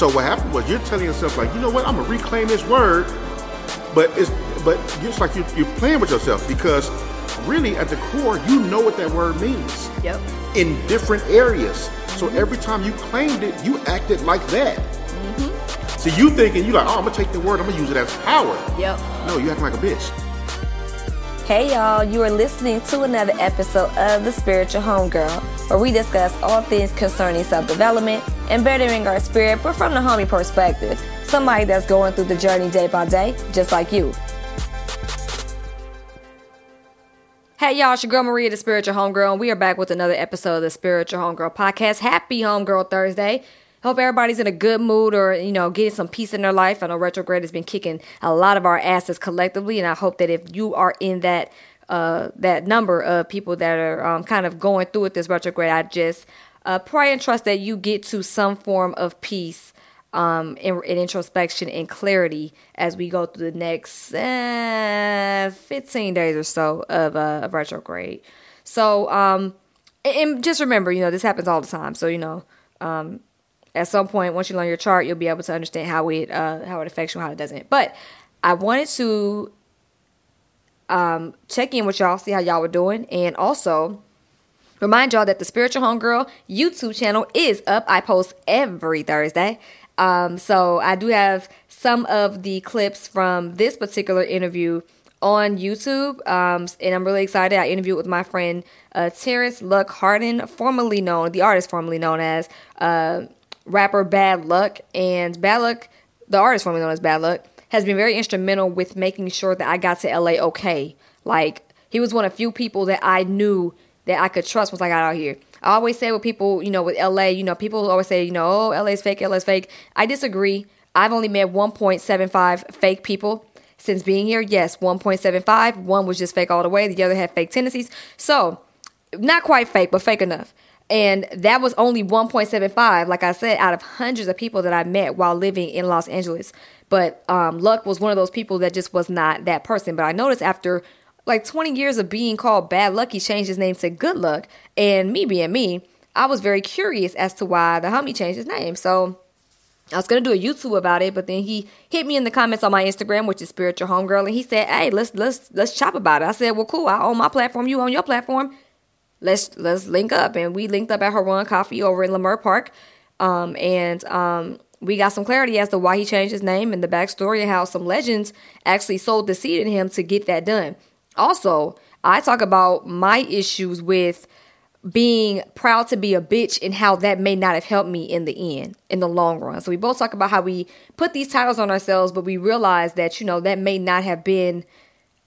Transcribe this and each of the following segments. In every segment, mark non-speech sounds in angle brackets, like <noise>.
So what happened was you're telling yourself like, you know what, I'm gonna reclaim this word, but it's but it's like you, you're playing with yourself because really at the core you know what that word means. Yep. In different areas. So every time you claimed it, you acted like that. Mhm. So you thinking you like, oh, I'm gonna take the word, I'm gonna use it as power. Yep. No, you acting like a bitch. Hey y'all, you are listening to another episode of The Spiritual Homegirl, where we discuss all things concerning self development and bettering our spirit, but from the homie perspective. Somebody that's going through the journey day by day, just like you. Hey y'all, it's your girl Maria, the Spiritual Homegirl, and we are back with another episode of the Spiritual Homegirl podcast. Happy Homegirl Thursday. Hope everybody's in a good mood or, you know, getting some peace in their life. I know retrograde has been kicking a lot of our asses collectively, and I hope that if you are in that uh, that number of people that are um, kind of going through with this retrograde, I just uh, pray and trust that you get to some form of peace um, in, and introspection and clarity as we go through the next uh, 15 days or so of, uh, of retrograde. So, um, and just remember, you know, this happens all the time. So, you know, um, at some point once you learn your chart you'll be able to understand how it uh, how it affects you how it doesn't. But i wanted to um, check in with y'all see how y'all were doing. And also remind y'all that the spiritual homegirl youtube channel is up. I post every thursday. Um, so i do have some of the clips from this particular interview on YouTube, um, and I'm really excited. I interviewed with my friend uh, Terrence Luck Harden, formerly known, the artist formerly known as uh, rapper Bad Luck, and Bad Luck, the artist formerly known as Bad Luck, has been very instrumental with making sure that I got to LA okay. Like he was one of few people that I knew that I could trust once I got out here. I always say with people, you know, with LA, you know, people always say, you know, oh, LA's fake, LA's fake. I disagree. I've only met 1.75 fake people since being here. Yes, 1.75. One was just fake all the way. The other had fake tendencies. So, not quite fake, but fake enough. And that was only 1.75, like I said, out of hundreds of people that I met while living in Los Angeles. But um, Luck was one of those people that just was not that person. But I noticed after like 20 years of being called Bad Luck, he changed his name to Good Luck. And me being me, I was very curious as to why the homie changed his name. So I was gonna do a YouTube about it, but then he hit me in the comments on my Instagram, which is Spiritual Homegirl, and he said, "Hey, let's let's let's chop about it." I said, "Well, cool. I own my platform. You own your platform let's let's link up. And we linked up at Harun Coffee over in Leimert Park. Um, and um, we got some clarity as to why he changed his name and the backstory and how some legends actually sold the seed in him to get that done. Also I talk about my issues with being proud to be a bitch and how that may not have helped me in the end, in the long run. So we both talk about how we put these titles on ourselves, but we realize that, you know, that may not have been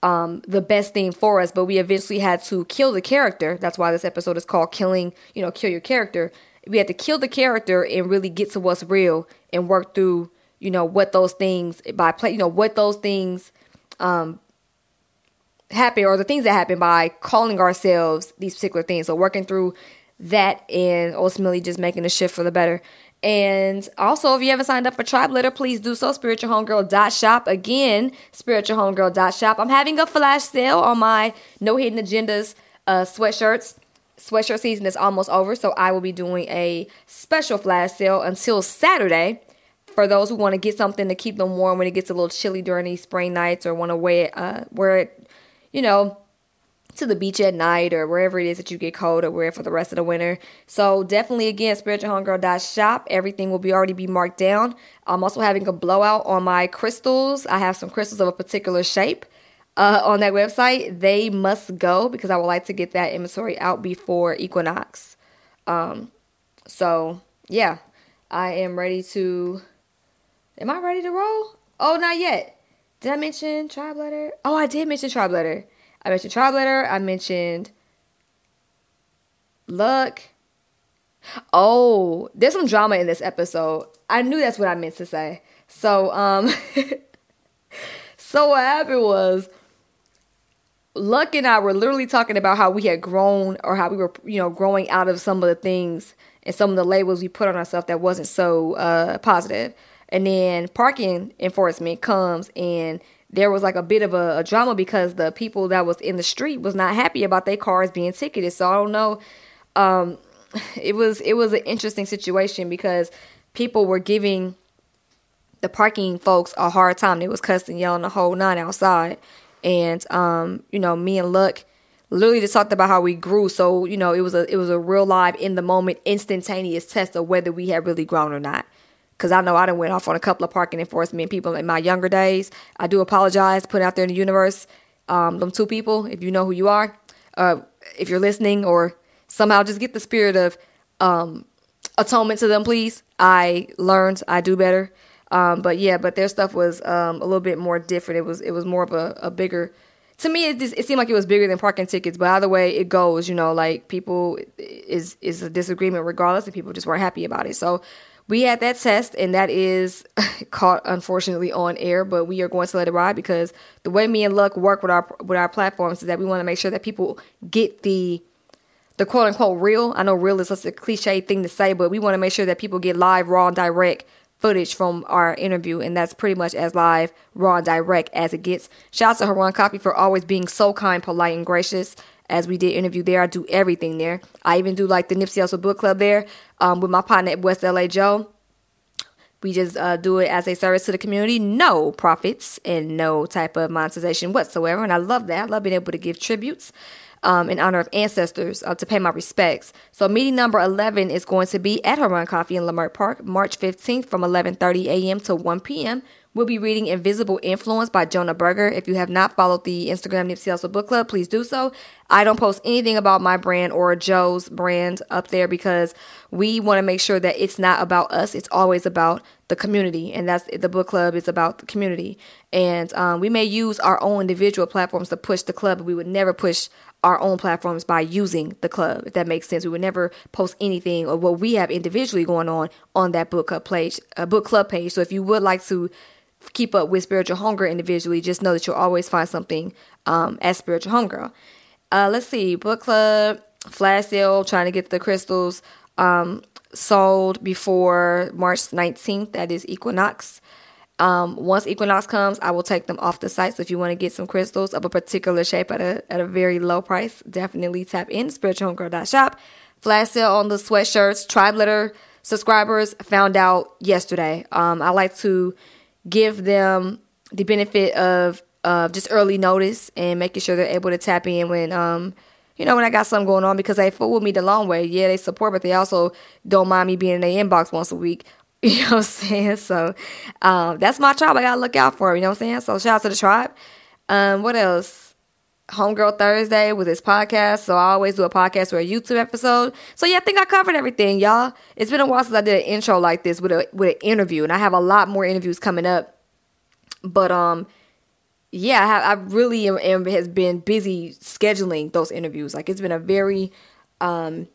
um, the best thing for us, but we eventually had to kill the character. That's why this episode is called Killing, you know, Kill Your Character. We had to kill the character and really get to what's real and work through, you know, what those things by play, you know, what those things um happen or the things that happen by calling ourselves these particular things. So working through that and ultimately just making a shift for the better. And also, if you haven't signed up for Tribe Letter, please do so. SpiritualHomegirl.shop. Again, SpiritualHomegirl.shop. I'm having a flash sale on my No Hidden Agendas uh, sweatshirts. Sweatshirt season is almost over, so I will be doing a special flash sale until Saturday for those who want to get something to keep them warm when it gets a little chilly during these spring nights or want to wear it, uh, wear it, you know, to the beach at night or wherever it is that you get cold or wear for the rest of the winter. So definitely again, spiritualhomegirl.shop. Everything will be already be marked down. I'm also having a blowout on my crystals. I have some crystals of a particular shape uh, on that website. They must go because I would like to get that inventory out before equinox. Um, so yeah, I am ready to. Am I ready to roll? Oh, not yet. Did I mention tribe letter? Oh, I did mention tribe letter. I mentioned Tribe Letter. I mentioned Luck. Oh, there's some drama in this episode. I knew that's what I meant to say. So, um, <laughs> so what happened was Luck and I were literally talking about how we had grown or how we were, you know, growing out of some of the things and some of the labels we put on ourselves that wasn't so uh, positive. And then parking enforcement comes and there was like a bit of a, a, drama because the people that was in the street was not happy about their cars being ticketed. So I don't know. Um, <laughs> it was it was an interesting situation because people were giving the parking folks a hard time. They was cussing, yelling the whole nine outside. And um, you know, me and Luck literally just talked about how we grew. So, you know, it was a it was a real live in the moment, instantaneous test of whether we had really grown or not. Cause I know I done went off on a couple of parking enforcement people in my younger days. I do apologize, put out there in the universe. Um, them two people, if you know who you are, uh, if you're listening or somehow just get the spirit of um, atonement to them, please. I learned I do better. Um, but yeah, but their stuff was um, a little bit more different. It was it was more of a, a bigger. To me, it, just, it seemed like it was bigger than parking tickets. But either way it goes, you know, like people is is a disagreement regardless, and people just weren't happy about it. So we had that test, and that is <laughs> caught unfortunately on air. But we are going to let it ride because the way me and Luck work with our with our platforms is that we want to make sure that people get the the quote unquote real. I know real is such a cliche thing to say, but we want to make sure that people get live, raw, and direct footage from our interview, and that's pretty much as live, raw, and direct as it gets. Shout out to Harun Coffee for always being so kind, polite, and gracious. As we did interview there, I do everything there. I even do like the Nipsey Hussle book club there um, with my partner at West LA Joe. We just uh, do it as a service to the community, no profits and no type of monetization whatsoever. And I love that. I love being able to give tributes um, in honor of ancestors uh, to pay my respects. So meeting number 11 is going to be at Harun Coffee in Leimert Park, March 15th from 11:30 a.m. to 1 p.m. We'll be reading Invisible Influence by Jonah Berger. If you have not followed the Instagram Nipsey Hussle Book Club, please do so. I don't post anything about my brand or Joe's brand up there because we want to make sure that it's not about us. It's always about the community, and that's the book club is about the community. And um, we may use our own individual platforms to push the club, but we would never push our own platforms by using the club, if that makes sense. We would never post anything or what we have individually going on on that book club page, uh, book club page. So if you would like to keep up with spiritual homegirl individually, just know that you'll always find something um, at spiritual homegirl. Uh, let's see, book club, flash sale, trying to get the crystals um, sold before March 19th. That is Equinox. Um, once Equinox comes, I will take them off the site. So if you want to get some crystals of a particular shape at a at a very low price, definitely tap in spiritualhomegirl.shop. Flash sale on the sweatshirts. Tribe letter subscribers found out yesterday. Um, I like to give them the benefit of uh, just early notice and making sure they're able to tap in when um, you know when I got something going on because they fool with me the long way. Yeah, they support, but they also don't mind me being in their inbox once a week <laughs> You know what I'm saying? So um, that's my tribe. I gotta look out for. You know what I'm saying? So shout out to the tribe. Um, what else? Homegirl Thursday with this podcast. So I always do a podcast or a YouTube episode. So yeah, I think I covered everything, y'all. It's been a while since I did an intro like this with a with an interview, and I have a lot more interviews coming up. But um, yeah, I, have, I really am, am, has been busy scheduling those interviews. Like it's been a very um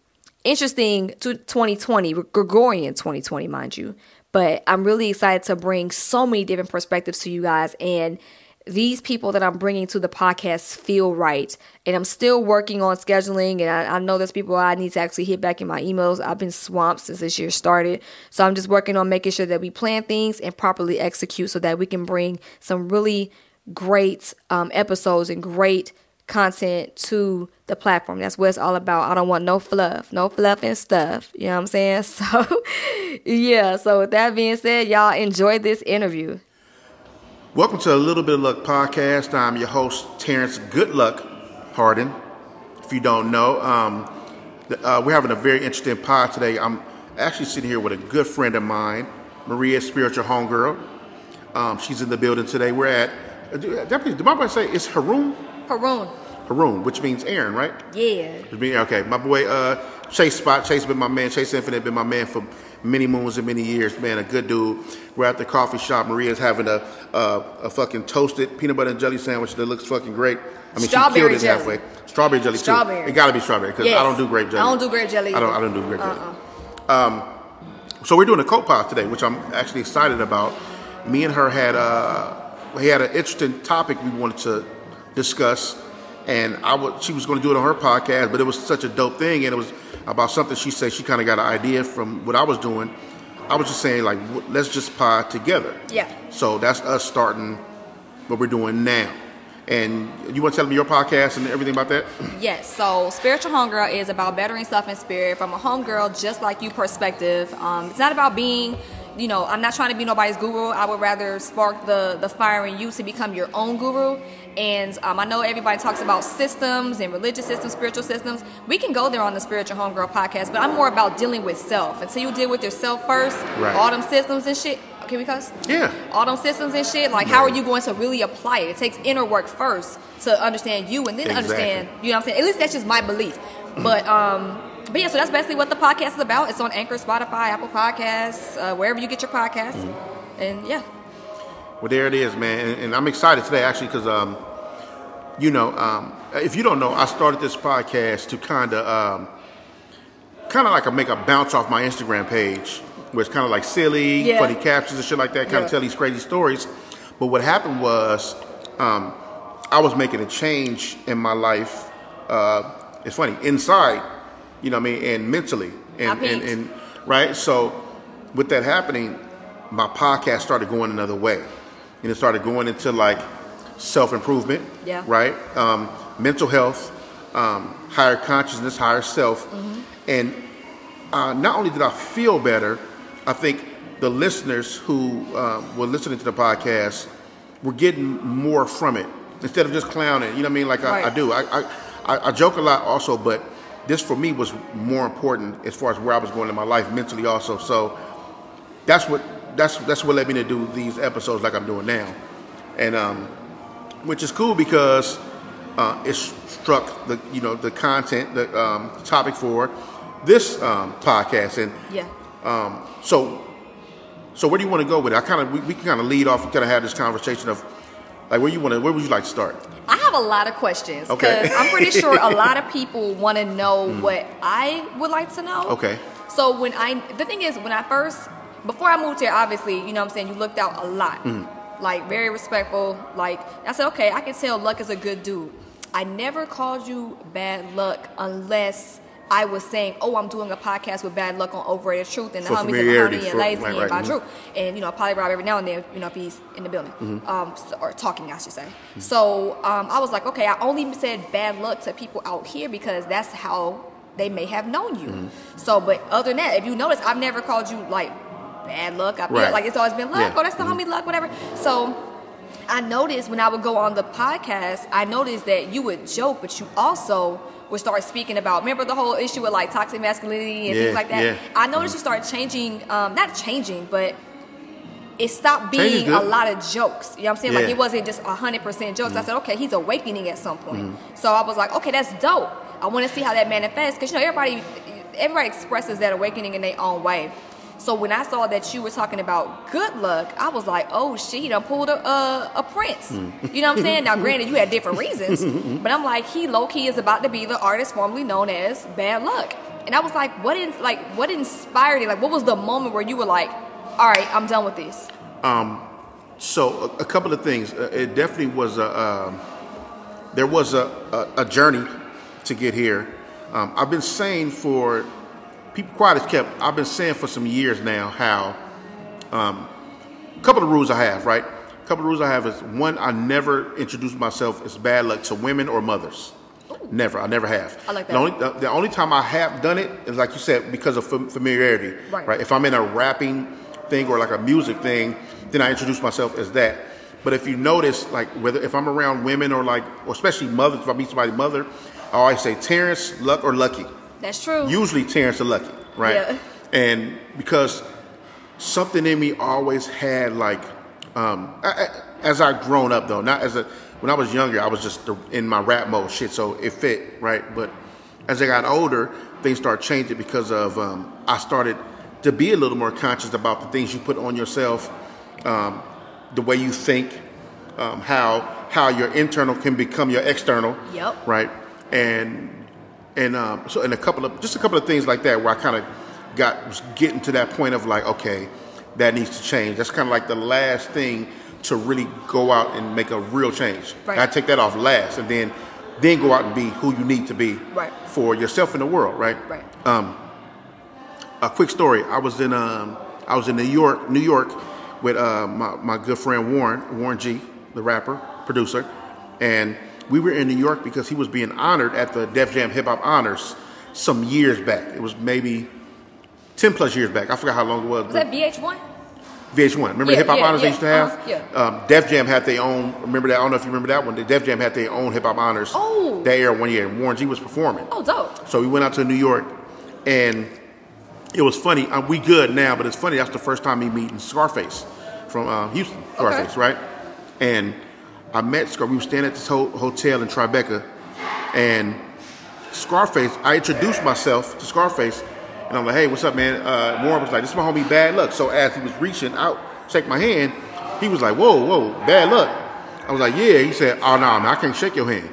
interesting to 2020, Gregorian 2020, mind you. But I'm really excited to bring so many different perspectives to you guys. And these people that I'm bringing to the podcast feel right. And I'm still working on scheduling. And I, I, know there's people I need to actually hit back in my emails. I've been swamped since this year started. So I'm just working on making sure that we plan things and properly execute so that we can bring some really great um, episodes and great content to the platform. That's what it's all about. I don't want no fluff, no fluff and stuff. You know what I'm saying? <laughs> So, yeah. So, with that being said, y'all enjoy this interview. Welcome to a Little Bit of Luck podcast. I'm your host, Terrence Good Luck Harden. If you don't know, um, uh, we're having a very interesting pod today. I'm actually sitting here with a good friend of mine, Maria, spiritual homegirl. Um, she's in the building today. We're at, uh, Deputy, did my boy say it's Harun? Harun. Harun, which means Aaron, right? Yeah. Which means, okay, my boy uh, Chase Spot. Chase been my man. Chase Infinite been my man for many moons and many years. Man, a good dude. We're at the coffee shop. Maria's having a a, a fucking toasted peanut butter and jelly sandwich that looks fucking great. I mean, strawberry she killed it jelly. halfway. Strawberry jelly strawberry. too. It got to be strawberry because yes. I don't do grape jelly. I don't do grape jelly. I don't. I don't do grape jelly. Uh-uh. Um, so we're doing a coat pod today, which I'm actually excited about. Me and her had uh, we had an interesting topic we wanted to discuss and I would she was going to do it on her podcast, but it was such a dope thing, and it was about something she said she kind of got an idea from what I was doing. I was just saying like let's just pod together. Yeah. So that's us starting what we're doing now. And you want to tell me your podcast and everything about that? Yes. So, Spiritual Homegirl is about bettering self and spirit from a homegirl just like you perspective. Um, it's not about being you know, I'm not trying to be nobody's guru. I would rather spark the the fire in you to become your own guru. And um, I know everybody talks about systems and religious systems, spiritual systems. We can go there on the Spiritual Homegirl podcast, but I'm more about dealing with self. Until you deal with yourself first, Right. all them systems and shit. Can we cuss? Yeah. All them systems and shit. Like, how are you going to really apply it? It takes inner work first to understand you, and then Exactly. understand. You know what I'm saying? At least that's just my belief. But um, but yeah, so that's basically what the podcast is about. It's on Anchor, Spotify, Apple Podcasts, uh, wherever you get your podcasts. Mm-hmm. And yeah, Well, there it is, man, and, and I'm excited today actually because, um, you know, um, if you don't know, I started this podcast to kind of, um, kind of like a, make a bounce off my Instagram page, where it's kind of like silly, Yeah. funny captions and shit like that, kind Yeah. of tell these crazy stories. But what happened was, um, I was making a change in my life. Uh, it's funny inside, you know what I mean, and mentally, and and, and right. So, with that happening, my podcast started going another way, and it started going into like self improvement, Yeah. right, um, mental health, um, higher consciousness, higher self, Mm-hmm. and uh, not only did I feel better, I think the listeners who um, were listening to the podcast were getting more from it instead of just clowning. You know what I mean? Like I, I do. I, I I I joke a lot also, but this for me was more important as far as where I was going in my life mentally also. So that's what that's that's what led me to do these episodes like I'm doing now, and um, which is cool because uh, it struck the you know the content the um, topic for this um, podcast and yeah. um, so so where do you want to go with it? I kind of we, we can kind of lead off and kind of have this conversation of like where you want to where would you like to start? I have a lot of questions because Okay. I'm pretty sure a lot of <laughs> people want to know what I would like to know. Okay. So when I, the thing is, when I first, before I moved here, obviously, you know what I'm saying, you looked out a lot. Like, very respectful. Like, I said, okay, I can tell Luck is a good dude. I never called you bad luck unless I was saying, oh, I'm doing a podcast with bad luck on Overrated Truth and the homies and Mahoney and Lazy right, and right, by mhm. Drew. And, you know, I probably Rob every now and then, you know, if he's in the building. Mm-hmm. Um, or talking, I should say. So um, I was like, okay, I only said bad luck to people out here because that's how they may have known you. Mm-hmm. So, but other than that, if you notice, I've never called you like bad luck. I've been, Right. like it's always been luck. Yeah. Oh, that's the homie luck, whatever. So I noticed when I would go on the podcast, I noticed that you would joke, but you also would start speaking about. Remember the whole issue with like toxic masculinity and Yeah, things like that. yeah. I noticed you start changing, um, not changing, but it stopped being a lot of jokes. You know what I'm saying? Like it wasn't just hundred percent jokes. Mm-hmm. I said, okay, he's awakening at some point. So I was like, okay, that's dope. I want to see how that manifests because you know everybody, everybody expresses that awakening in their own way. So when I saw that you were talking about good luck, I was like, oh shit, he done pulled a, a, a prince. Mm. You know what I'm saying? Now, granted, you had different reasons, <laughs> but I'm like, he low key is about to be the artist formerly known as Bad Luck. And I was like, what in, like what inspired it? Like, what was the moment where you were like, all right, I'm done with this? Um, so a, a couple of things. Uh, it definitely was a um, there was a, a, a journey to get here. Um, I've been saying for people quiet as kept. I've been saying for some years now how um, a couple of rules I have. Right, a couple of rules I have is one: I never introduce myself as bad luck to women or mothers. Never, I never have. I like The that. only the, the only time I have done it is like you said because of fam- familiarity. Right. If I'm in a rapping thing or like a music thing, then I introduce myself as that. But if you notice, like whether if I'm around women or like, or especially mothers, if I meet somebody's mother, I always say Terrence, Luck, or Lucky. That's true. Usually Terrence or Lucky, right? Yeah. And because something in me always had like, um, I, I, as I grown up though, not as a when I was younger, I was just the- in my rap mode, shit. So it fit, right? But as I got older, things started changing because of um, I started to be a little more conscious about the things you put on yourself, um, the way you think, um, how how your internal can become your external. Yep. Right. And and um, so and a couple of just a couple of things like that where I kind of got was getting to that point of like okay that needs to change that's kind of like the last thing to really go out and make a real change Right. i take that off last and then then go out and be who you need to be Right. for yourself in the world right Right. um, a quick story i was in um, i was in new york new york with uh, my, my good friend warren warren g the rapper producer and we were in new york because he was being honored at the def jam hip hop honors some years back it was maybe 10 plus years back i forgot how long it was Was that VH1? VH1. Remember Yeah, the hip hop yeah, honors they used to have? uh-huh, yeah. Um, Def Jam had their own. Remember that? I don't know if you remember that one. The Def Jam had their own hip hop honors. Oh. That year, one year. and Warren G was performing. Oh, dope. So we went out to New York, and it was funny. Uh, we good now, but it's funny. That's the first time me meeting Scarface from uh, Houston. Scarface, right? And I met Scar. We were staying at this ho- hotel in Tribeca, and Scarface. I introduced myself to Scarface, and I'm like, "Hey, what's up, man?" Uh, Warren was like, "This is my homie, Bad Luck." So as he was reaching out, shake my hand, he was like, "Whoa, whoa, Bad Luck." I was like, "Yeah." He said, "Oh no, man, I can't shake your hand."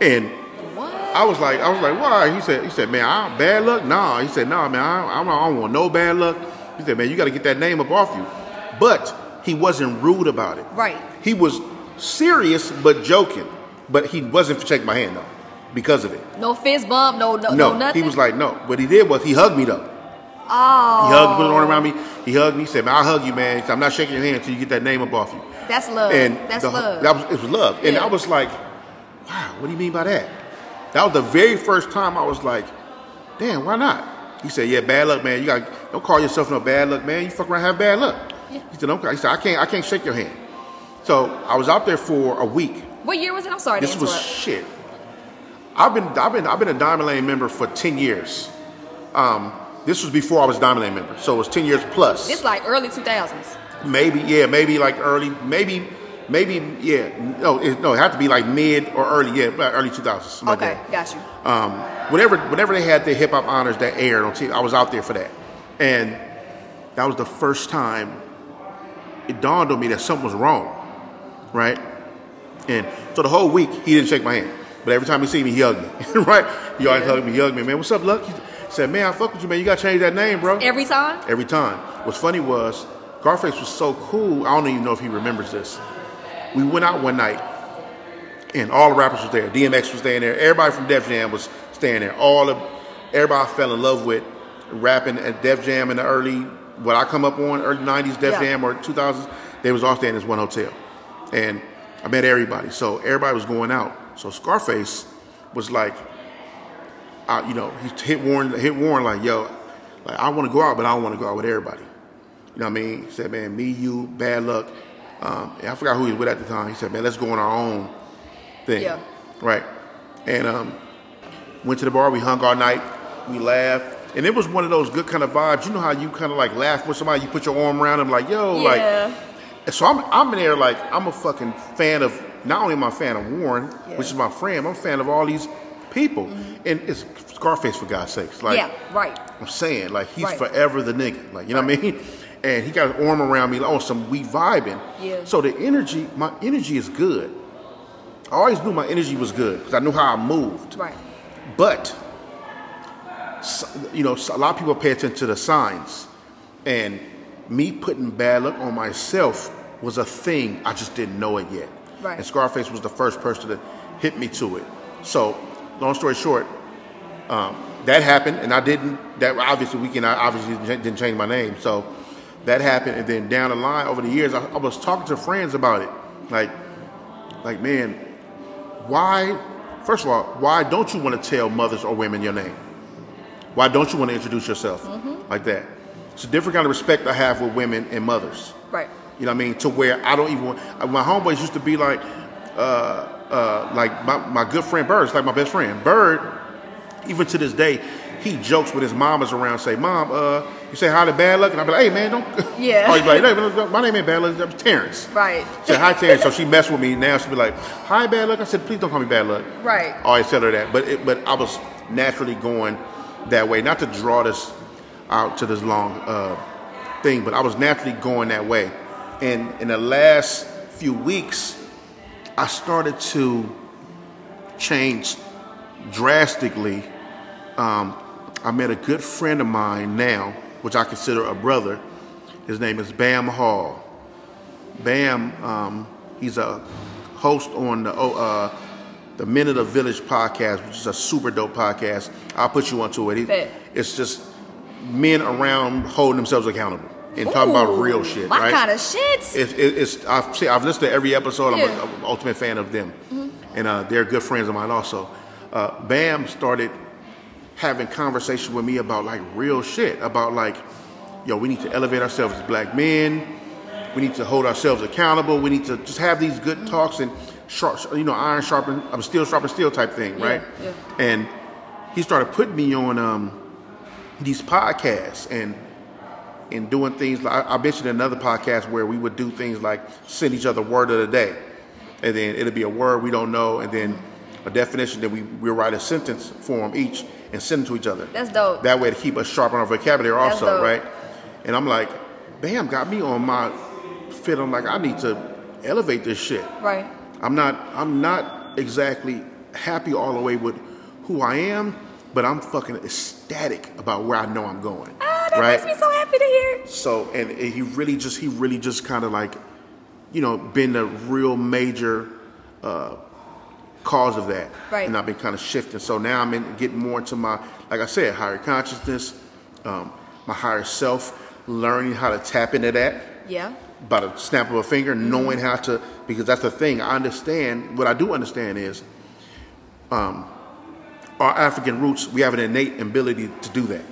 And What? I was like, I was like, why? He said, he said, man, I'm bad luck? Nah. He said, nah, man, I, I, don't want no bad luck. He said, man, you got to get that name up off you. But he wasn't rude about it. Right. He was serious but joking. But he wasn't shaking my hand though, because of it. No fist bump, no, no, no, No, nothing. he was like, no. What he did was he hugged me though. oh, He hugged, put an arm around me. He hugged me. He said, man, I'll hug you, man. I'm not shaking your hand until you get that name up off you. that's love. And that's the- love. That was it was love. And Yeah. I was like, wow, what do you mean by that? That was the very first time I was like, damn, why not? He said, yeah, bad luck, man. You got don't call yourself no bad luck, man. You fuck around, have bad luck. Yeah. He said, okay. He said, I can't, I can't shake your hand. So I was out there for a week. what year was it? I'm sorry This was shit. I've been, I've been, I've been a Diamond Lane member for ten years. Um, this was before I was a Diamond Lane member, so it was ten years plus. It's like early 2000s. Maybe, yeah, maybe like early, maybe, maybe, yeah. No, it, no, it had to be like mid or early, yeah, early 2000s. something like Okay, that. got you. Um, whenever, whenever they had their hip hop honors that aired on TV, I was out there for that, and that was the first time it dawned on me that something was wrong, right? And so the whole week he didn't shake my hand, but every time he see me, he hugged me, <laughs> right? He always hugged me, he hugged me, man. What's up, Luck? He said, man, I fuck with you, man. You gotta change that name, bro Every time? every time. What's funny was Scarface was so cool. I don't even know if he remembers this. We went out one night, and all the rappers was there. DMX was staying there. Everybody from Def Jam was staying there. All of everybody I fell in love with rapping at Def Jam in the early what I come up on early '90s Def Yeah. Jam or 2000s. They was all staying in this one hotel, and I met everybody. So everybody was going out. So Scarface was like, uh, you know, he hit Warren, hit Warren like, yo, like I want to go out, but I don't want to go out with everybody. You know what I mean? He said, man, me, you, bad luck. Um, and I forgot who he was with at the time. He said, man, let's go on our own thing. Yeah. Right. And um, went to the bar. We hung all night. We laughed. And it was one of those good kind of vibes. You know how you kind of like laugh with somebody, you put your arm around them, like, yo, Yeah. like. So I'm, I'm in there like, I'm a fucking fan of, not only am I a fan of Warren, Yeah. Mm-hmm. which is my friend, I'm a fan of all these people. And it's Scarface, for God's sakes. Like, yeah, right. I'm saying, like he's Right. forever the nigga. Like you know what I mean? <laughs> And he got his arm around me, like, oh, some we vibing. Yeah. So the energy, my energy is good. I always knew my energy was good because I knew how I moved. Right. But you know, a lot of people pay attention to the signs, and me putting bad luck on myself was a thing. I just didn't know it yet. Right. And Scarface was the first person to hit me to it. So, long story short, um, that happened, and I didn't. That obviously weekend, I obviously didn't change my name. So that happened, and then down the line over the years, I, I was talking to friends about it. Like, like man, why? First of all, why don't you want to tell mothers or women your name? Why don't you want to introduce yourself like that? It's a different kind of respect I have with women and mothers. Right. You know what I mean? To where I don't even want. My homeboys used to be like, uh, uh, like my, my good friend Bird's like my best friend. Bird, even to this day, he jokes with his mamas around, say, "Mom, uh, you say hi to Bad Luck," and I be like, "Hey man, don't." <laughs> Yeah. oh, he'd be like, "Hey, my name ain't Bad Luck, I'm Terrence." Right. Say hi, Terrence. So she messed with me. Now she be like, "Hi, Bad Luck." I said, "Please don't call me Bad Luck." Right. I always tell her that, but it, but I was naturally going that way. Not to draw this out to this long uh, thing, but I was naturally going that way. And in the last few weeks, I started to change drastically. Um, I met a good friend of mine now, which I consider a brother. His name is Bam Hall. Bam, um, he's a host on the oh, uh, the Men of the Village podcast, which is a super dope podcast. I'll put you onto it. He- it's just men around holding themselves accountable and talking about real shit, My right? kind of shit. It's, it, it's I've seen, I've listened to every episode. I'm, Yeah. a, I'm an ultimate fan of them, and uh, they're good friends of mine also. Uh, Bam started having conversation with me about like real shit, about like yo, we need to elevate ourselves as black men. We need to hold ourselves accountable. We need to just have these good talks and sharp, you know, iron sharpen, I'm steel sharpen steel type thing, Yeah, right? yeah. And he started putting me on um, these podcasts and and doing things like I mentioned another podcast where we would do things like send each other word of the day, and then it'll be a word we don't know, and then a definition that we we write a sentence form each and send it to each other. That's dope. That way to keep us sharp on our vocabulary That's also, dope. right? And I'm like, Bam got me on my fit. I'm like, I need to elevate this shit. Right. I'm not I'm not exactly happy all the way with who I am, but I'm fucking ecstatic about where I know I'm going. Ah, that right? makes me so happy to hear. So and he really just he really just kind of like, you know, been a real major uh, cause of that. Right. And I've been kind of shifting. So now I'm in, getting more into my, like I said, higher consciousness, um, my higher self, learning how to tap into that Yeah. by the snap of a finger, knowing how to, because that's the thing. I understand, what I do understand is um, our African roots, we have an innate ability to do that,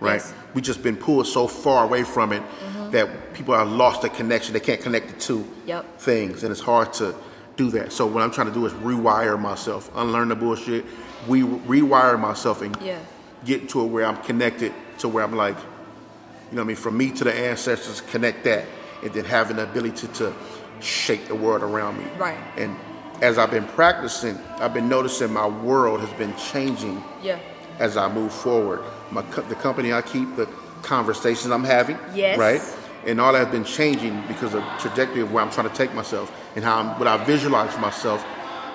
right? Yes. we just been pulled so far away from it mm-hmm. that people are lost the connection. They can't connect the two Yep. things, and it's hard to do that. So what I'm trying to do is rewire myself, unlearn the bullshit, we rewire myself, and Yeah. get to it where I'm connected to where I'm like, you know what I mean, from me to the ancestors, connect that, and then having the ability to, to shake the world around me. Right. And as I've been practicing, I've been noticing my world has been changing Yeah. as I move forward. My co- the company I keep, the conversations I'm having, Yes. right, and all that has been changing because of trajectory of where I'm trying to take myself and how I'm, what I visualize myself,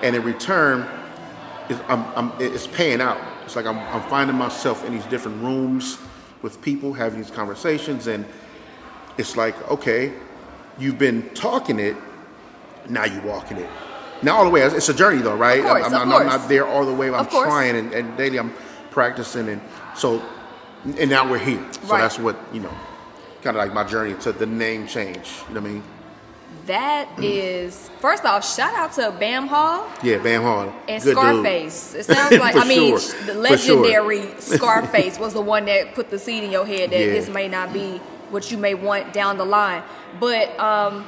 and in return, it's, I'm, I'm, it's paying out. It's like I'm, I'm finding myself in these different rooms with people, having these conversations, and it's like, okay, you've been talking it, now you're walking it. Not all the way. It's a journey, though, right? Of course, I'm, of I'm, I'm not there all the way. I'm trying, and, and daily I'm practicing, and so, and now we're here. So Right. that's what you know, kind of like my journey to the name change. You know what I mean? That is first off, shout out to Bam Hall Yeah, Bam Hall. and Good dude. Scarface. It sounds <laughs> like I mean sure. the For sure. legendary Scarface was the <laughs> one that put the seed in your head that Yeah. this may not be what you may want down the line. But um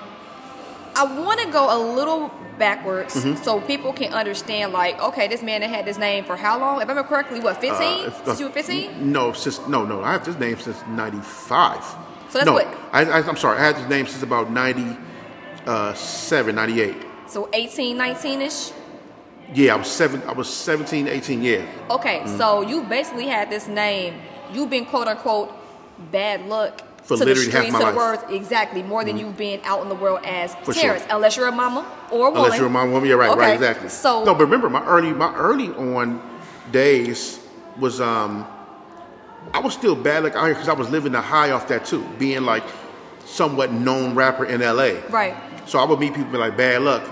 I want to go a little backwards Mm-hmm. so people can understand like okay this man that had this name for how long if i remember correctly what 15 Uh, if- since you were 15 No, since no, no. I have this name since '95. So that's no, what- I, I, I'm sorry. I had this name since about '97, '98. so 18 19ish Yeah, I was seven. I was 17, 18. Yeah, Okay, Mm-hmm. so you basically had this name. You've been quote unquote bad luck For to the literally half my the life. world. Exactly, more than you've been out in the world as For sure. Terrence, unless you're a mama or a woman. unless you're my woman. Yeah, right, Okay, right, exactly. So no, but remember my early, my early on days was um, I was still bad like out here because I was living the high off that too, being like somewhat known rapper in L.A. right, So I would meet people like bad luck,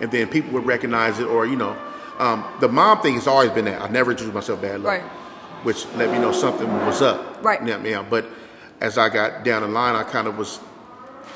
and then people would recognize it, or you know, um, the mom thing has always been that. I never introduced myself bad luck, Right. which let me know something was up. Right. Yeah, yeah. But as I got down the line, I kind of was,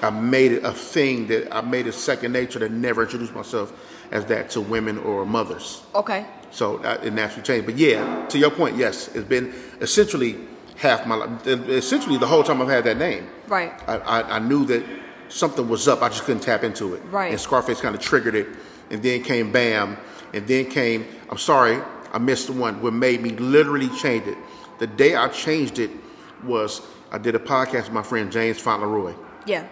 I made it a thing that I made it second nature to never introduce myself as that to women or mothers. okay, So that, it naturally changed. But yeah, to your point, yes, it's been essentially half my life. Essentially, the whole time I've had that name. Right. I, I, I knew that something was up. I just couldn't tap into it. Right. And Scarface kind of triggered it, and then came Bam, and then came. I'm sorry, I missed the one. What made me literally change it. The day I changed it was I did a podcast with my friend James Fauntleroy, yeah,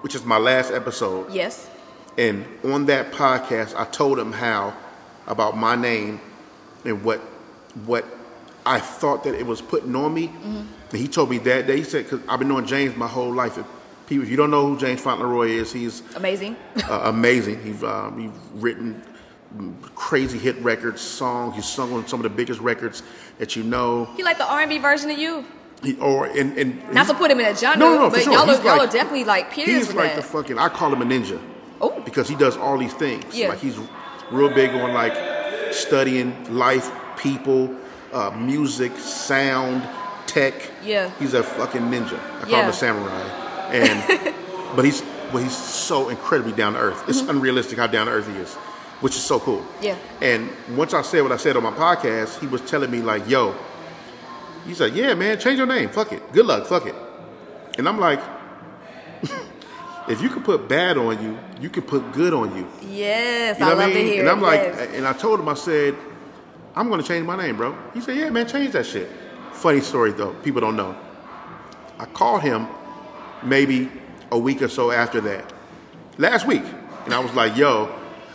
which is my last episode. yes, And on that podcast, I told him how about my name and what what I thought that it was putting on me. And he told me that day. He said, "Because I've been knowing James my whole life. If people, if you don't know who James Fauntleroy is, he's amazing. <laughs> uh, amazing. He's um, he's written crazy hit records, songs. He's sung on some of the biggest records that you know. he like the R&B version of you. He, or and and Not to put him in a genre, No, no, but sure. y'all, are, He's y'all like- are definitely like peers He's like that. the fucking. I call him a ninja. Oh. because he does all these things. Yeah. Like he's real big on like studying life, people, uh, music, sound, tech. Yeah. He's a fucking ninja. I call him a samurai. And <laughs> but he's but he's so incredibly down to earth. It's unrealistic how down to earth he is, which is so cool. Mm-hmm. Yeah. And once I said what I said on my podcast, he was telling me like, "Yo," he said, "Yeah, man, change your name. Fuck it. Good luck. Fuck it." And I'm like, <laughs> if you can put bad on you, you can put good on you. Yes, You know I what love I mean? to hear. and I'm like, yes. and I told him, I said, I'm gonna change my name, bro. He said, Yeah, man, change that shit. Funny story though, people don't know. I called him maybe a week or so after that, last week, and I was like, Yo,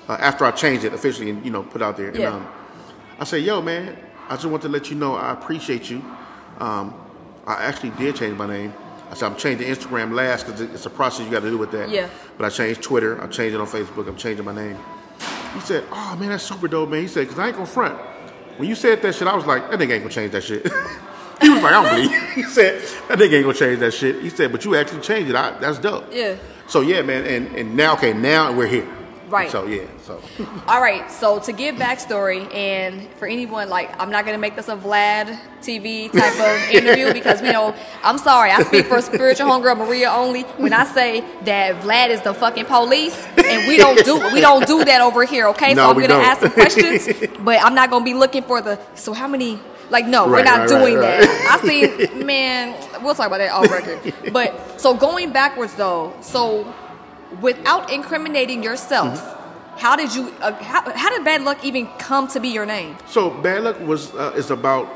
uh, after I changed it officially and you know put out there, Yeah. and um, I said, Yo, man, I just want to let you know I appreciate you. Um, I actually did change my name. I said I'm changing Instagram last because it's a process you got to do with that. Yeah. But I changed Twitter. I changed it on Facebook. I'm changing my name. He said, "Oh man, that's super dope, man." He said, "Cause I ain't gonna front." When you said that shit, I was like, "That nigga ain't gonna change that shit." <laughs> he was like, "I don't believe." <laughs> He said, "That nigga ain't gonna change that shit." He said, "But you actually changed it. I, that's dope." Yeah. So yeah, man, and and now okay, now we're here. Right. So yeah, so <laughs> All right, so to give backstory, and for anyone like, I'm not gonna make this a Vlad TV type of <laughs> interview because you know, I'm sorry, I speak for spiritual <laughs> homegirl Maria only when I say that Vlad is the fucking police, and we don't do we don't do that over here. Okay, No, so I'm gonna don't. ask some questions, but I'm not gonna be looking for the. So how many? Like no, we're not right, doing right, that. I see, man. We'll talk about that off record. But so going backwards though, so without incriminating yourself, Mm-hmm. how did you? Uh, how, how did bad luck even come to be your name? So bad luck was uh, is about.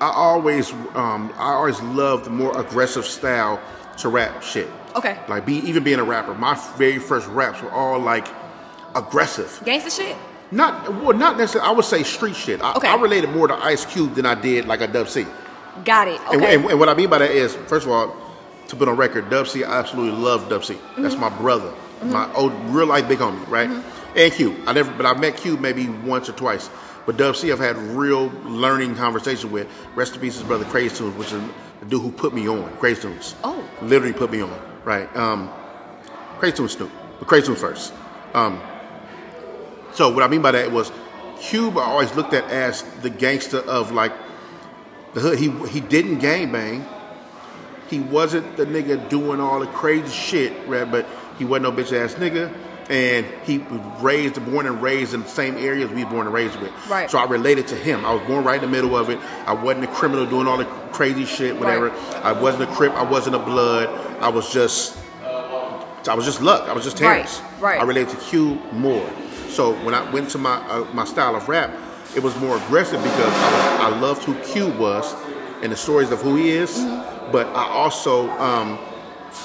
I always um, I always loved the more aggressive style to rap shit. Okay. Like be even being a rapper, my very first raps were all like aggressive. Gangster shit. Not well, not necessarily. I would say street shit. I, Okay. I related more to Ice Cube than I did like a Dub C. Got it. And, Okay. and, and what I mean by that is, first of all, to put on record, Dub C, I absolutely love Dub C. That's my brother, my old real life big homie, right? And Cube. I never, but I met Cube maybe once or twice. But Dub C, I've had real learning conversation with. Rest in peace, his brother Crazy Toones, which is the dude who put me on. Crazy Toones. Oh. Literally put me on, right? Um, Crazy Toones Snoop, but Crazy Toones first. Um, so what I mean by that was, Cube I always looked at as the gangster of like the hood. He he didn't gang bang. He wasn't the nigga doing all the crazy shit, right? But he wasn't no bitch ass nigga. And he was raised, born and raised in the same areas we born and raised with. Right. So I related to him. I was born right in the middle of it. I wasn't a criminal doing all the crazy shit, whatever. Right. I wasn't a crip. I wasn't a blood. I was just I was just luck. I was just Right, Terrence. right. I related to Cube more. So when I went to my uh, my style of rap, it was more aggressive because I, was, I loved who Cube was and the stories of who he is. Mm-hmm. But I also um,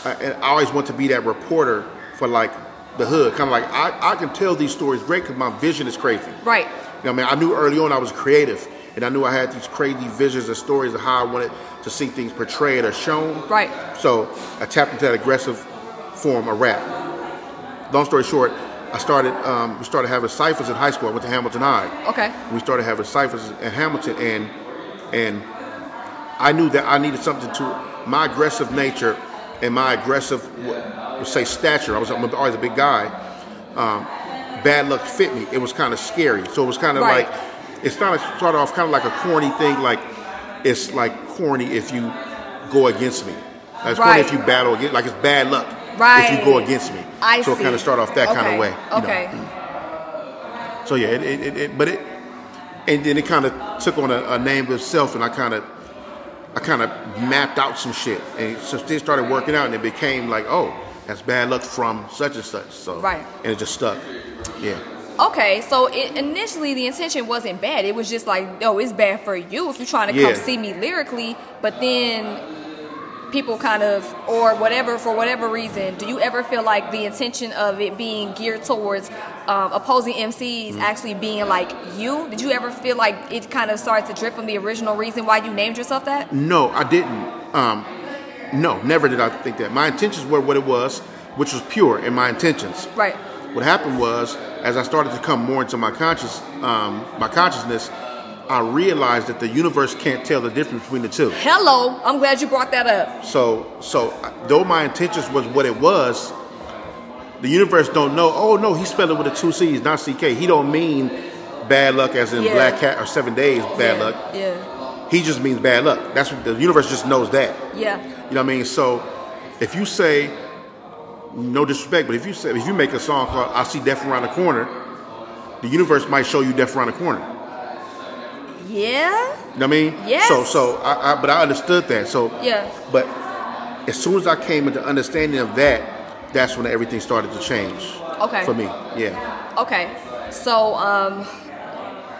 I, I always want to be that reporter for like the hood. Kind of like I, I can tell these stories great because my vision is crazy. right. You know what I mean? I knew early on I was creative, and I knew I had these crazy visions and stories of how I wanted to see things portrayed or shown. Right. So I tapped into that aggressive form of rap. Long story short, I started. Um, we started having ciphers in high school. I went to Hamilton High. Okay. We started having ciphers in Hamilton, and and I knew that I needed something to my aggressive nature and my aggressive, say, stature. I was I'm always a big guy. Um, bad luck fit me. It was kind of scary. So it was kind of Right. like it started started off kind of like a corny thing. Like it's like corny if you go against me. Like, it's corny if you battle against. Like it's bad luck right. if you go against me. I so see. it kind of start off that kind of way. you know. Okay. So yeah, it, it, it, it but it, and then it kind of took on a, a name of itself, and I kind of, I kind of mapped out some shit, and so it started working out, and it became like, oh, that's bad luck from such and such. So Right. and it just stuck. Yeah. Okay, so it, initially the intention wasn't bad. It was just like, oh, it's bad for you if you're trying to Yeah. come see me lyrically. But then people kind of, or whatever, for whatever reason, do you ever feel like the intention of it being geared towards um, opposing MCs Mm. actually being like you? Did you ever feel like it kind of started to drift from the original reason why you named yourself that? No, I didn't. Um, no, never did I think that. My intentions were what it was, which was pure in my intentions. Right. What happened was, as I started to come more into my conscious, um, my consciousness, I realized that the universe can't tell the difference between the two. Hello, I'm glad you brought that up. So, so though my intentions was what it was, the universe don't know. Oh no, he spelled it with a two C's, not CK. He don't mean bad luck as in Yeah. black cat or seven days bad yeah. luck. Yeah. He just means bad luck. That's what the universe just knows that. Yeah. You know what I mean? So, if you say, no disrespect, but if you say if you make a song called "I See Death Around the Corner," the universe might show you death around the corner. Yeah. You know what I mean? Yes. So, so I, I but I understood that. So, Yeah. but as soon as I came into understanding of that, that's when everything started to change. Okay. For me, yeah. Okay, so um,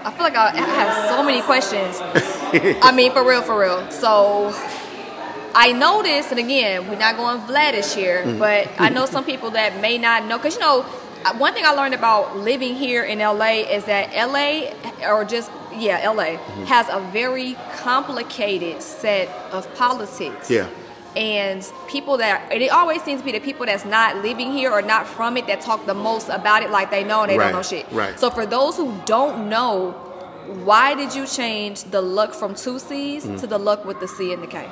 I feel like I I have so many questions. <laughs> I mean, for real, for real. So I noticed, and again, we're not going Vladish here, Mm-hmm. but I know <laughs> some people that may not know, because you know, one thing I learned about living here in LA is that LA, or just yeah, LA, Mm-hmm. has a very complicated set of politics. Yeah. And people that it always seems to be the people that's not living here or not from it that talk the most about it like they know and they Right, don't know shit. right. So for those who don't know, why did you change the look from two C's Mm. to the look with the C and the K?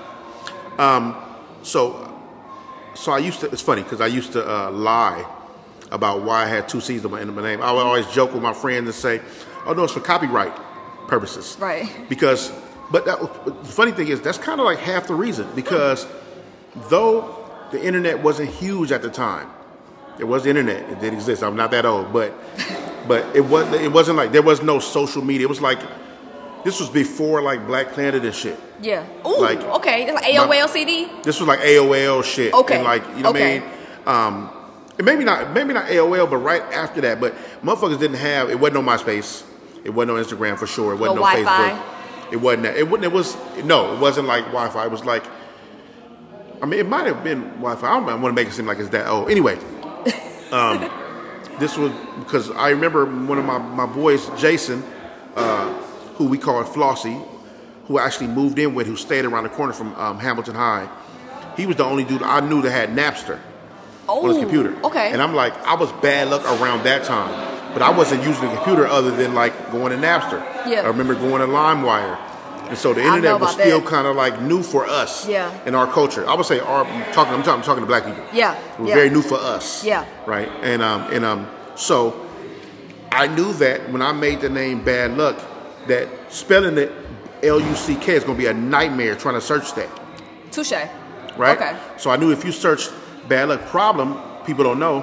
um So, so I used to. It's funny because I used to uh, lie about why I had two C's in my, in my name. I would always joke with my friends and say, "Oh no, it's for copyright purposes." Right. Because, but that, the funny thing is, that's kind of like half the reason. Because though the internet wasn't huge at the time, it was the internet. It did exist. I'm not that old, but but it was it wasn't like there was no social media. It was like this was before like Black Planet and shit. Yeah. Ooh, Like- okay. Like AOL CD? This was like AOL shit. Okay. And like, you know Okay. what I mean? Um, maybe not, maybe not AOL, but right after that. But motherfuckers didn't have. It wasn't on MySpace. It wasn't on Instagram for sure. It wasn't No on Wi-Fi? Facebook. It wasn't. That. It wouldn't. It was no. It wasn't like Wi-Fi. It was like. I mean, it might have been Wi-Fi. I don't want to make it seem like it's that old. Anyway, <laughs> um, this was because I remember one of my, my boys, Jason, uh, who we called Flossie, who I actually moved in with, who stayed around the corner from um, Hamilton High. He was the only dude I knew that had Napster Oh, on his computer. Okay. And I'm like, I was bad luck around that time, but I wasn't using the computer other than like going to Napster. Yeah. I remember going to LimeWire. And so the internet was still kind of like new for us Yeah. in our culture. I would say our I'm talking. I'm talking, I'm talking to black people. Yeah, it was yeah. very new for us. Yeah. right. And um and um so I knew that when I made the name Bad Luck, that spelling it L U C K is going to be a nightmare trying to search that Touche. right? Okay. So I knew if you search bad luck problem, people don't know.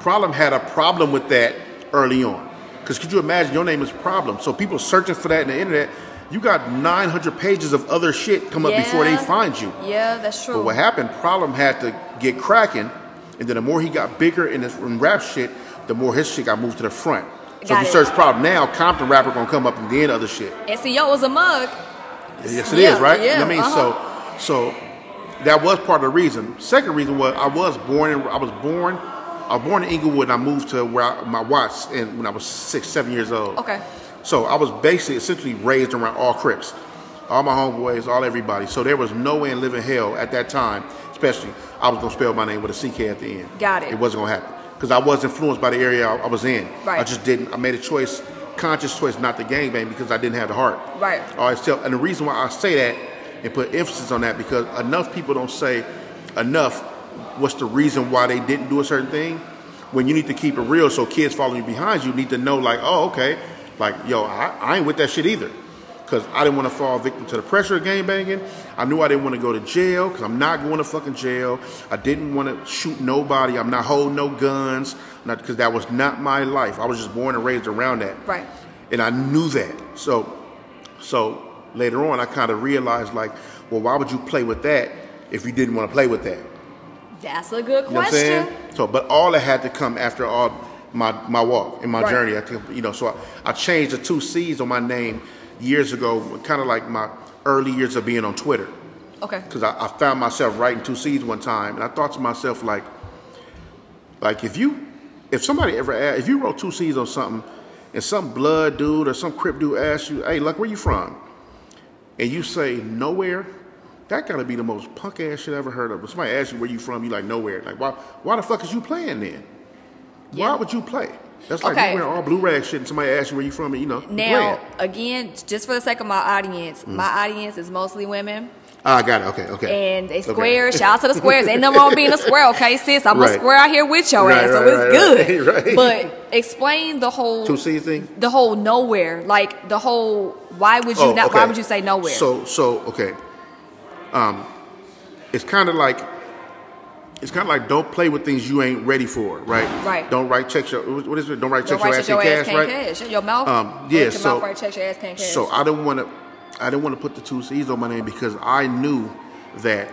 Problem had a problem with that early on. Because could you imagine your name is problem? So people searching for that in the internet, you got 900 pages of other shit come up before they find you. Yeah, that's true. But what happened? Problem had to get cracking, and then the more he got bigger in this in rap shit, the more his shit got moved to the front. So Got if you it. search problem now, Compton rapper gonna come up and then other shit. SEO is a mug. Yes, it is, Yeah, right? yeah, You know what I mean, uh-huh. so so that was part of the reason. Second reason was I was born in I was born I was born in Inglewood and I moved to where I, my Watts and when I was six, seven years old. Okay. So I was basically essentially raised around all Crips, all my homeboys, all everybody. So there was no way in living hell at that time, especially I was gonna spell my name with a CK at the end. Got it. It wasn't gonna happen because I was influenced by the area I, I was in. Right. I just didn't. I made a choice, conscious choice, not to gangbang because I didn't have the heart. Right. I always tell, and the reason why I say that and put emphasis on that because enough people don't say enough what's the reason why they didn't do a certain thing. When you need to keep it real, so kids following you behind you need to know, like, oh, okay, like, yo, I, I ain't with that shit either. Because I didn't want to fall victim to the pressure of gang banging. I knew I didn't want to go to jail because I'm not going to fucking jail. I didn't want to shoot nobody. I'm not holding no guns. Not because that was not my life. I was just born and raised around that. Right. And I knew that. So so later on, I kind of realized, like, well, why would you play with that if you didn't want to play with that? That's a good You know what I'm question. saying? So, but all that had to come after all my my walk and my Right. journey. I you know, so I, I changed the two C's on my name years ago, kind of like my early years of being on Twitter, Okay. because I, I found myself writing two C's one time, and I thought to myself, like, like if you, if somebody ever asked, if you wrote two C's on something, and some blood dude or some crip dude asked you, hey, look, where you from? And you say nowhere. That gotta be the most punk ass shit I ever heard of. If somebody asks you where you from, you like nowhere. Like why? Why the fuck is you playing then? Yeah. Why would you play? That's like Okay. you wearing all blue rag shit, and somebody asks you where you from, and you know. Now, again, just for the sake of my audience, Mm. my audience is mostly women. Ah, I got it. Okay, okay. And Okay. square. Shout out to the squares. Ain't nothing wrong being a square, okay, sis? I'm a Right. square out here with your Right, ass, so it's right, good. right, <laughs> right. But explain the whole Two C's thing. the whole nowhere. Like the whole why would you Oh, not why would you say nowhere? So, so okay. Um, it's kind of like it's kind of like don't play with things you ain't ready for, right? Right. Don't write checks your what is it? Don't write Don't checks write your ass your ass cash, can't right? cash. Your mouth. Um, Don't yeah, your so- mouth right checks your ass can't cash. So I don't want to, I didn't want to put the two C's on my name because I knew that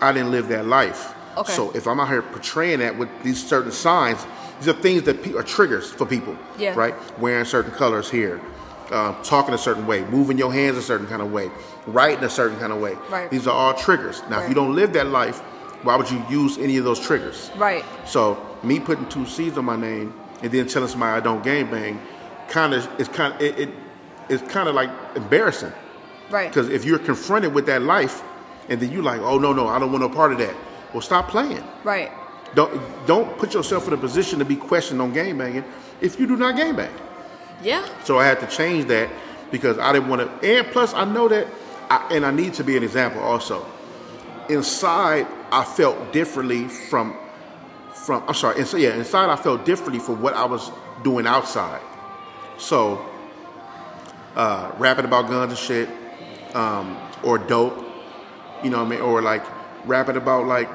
I didn't live that life. Okay. So if I'm out here portraying that with these certain signs, these are things that pe- are triggers for people. Yeah. Right? Wearing certain colors here, uh, talking a certain way, moving your hands a certain kind of way, writing a certain kind of way. Right. These are all triggers. Now, if you don't live that life, why would you use any of those triggers? Right. So me putting two C's on my name and then telling somebody I don't game bang, kind of it's kind of it, it it's kind of like embarrassing Right. because if you're confronted with that life and then you're like, oh no no, I don't want no part of that. Well, stop playing. Right. Don't don't put yourself in a position to be questioned on game banging if you do not game bang. Yeah. So I had to change that because I didn't want to. And plus, I know that, I, and I need to be an example also. Inside, I felt differently from, from. I'm sorry. Inside, yeah, inside I felt differently from what I was doing outside. So, uh, rapping about guns and shit, um, or dope, you know what I mean, or like rapping about like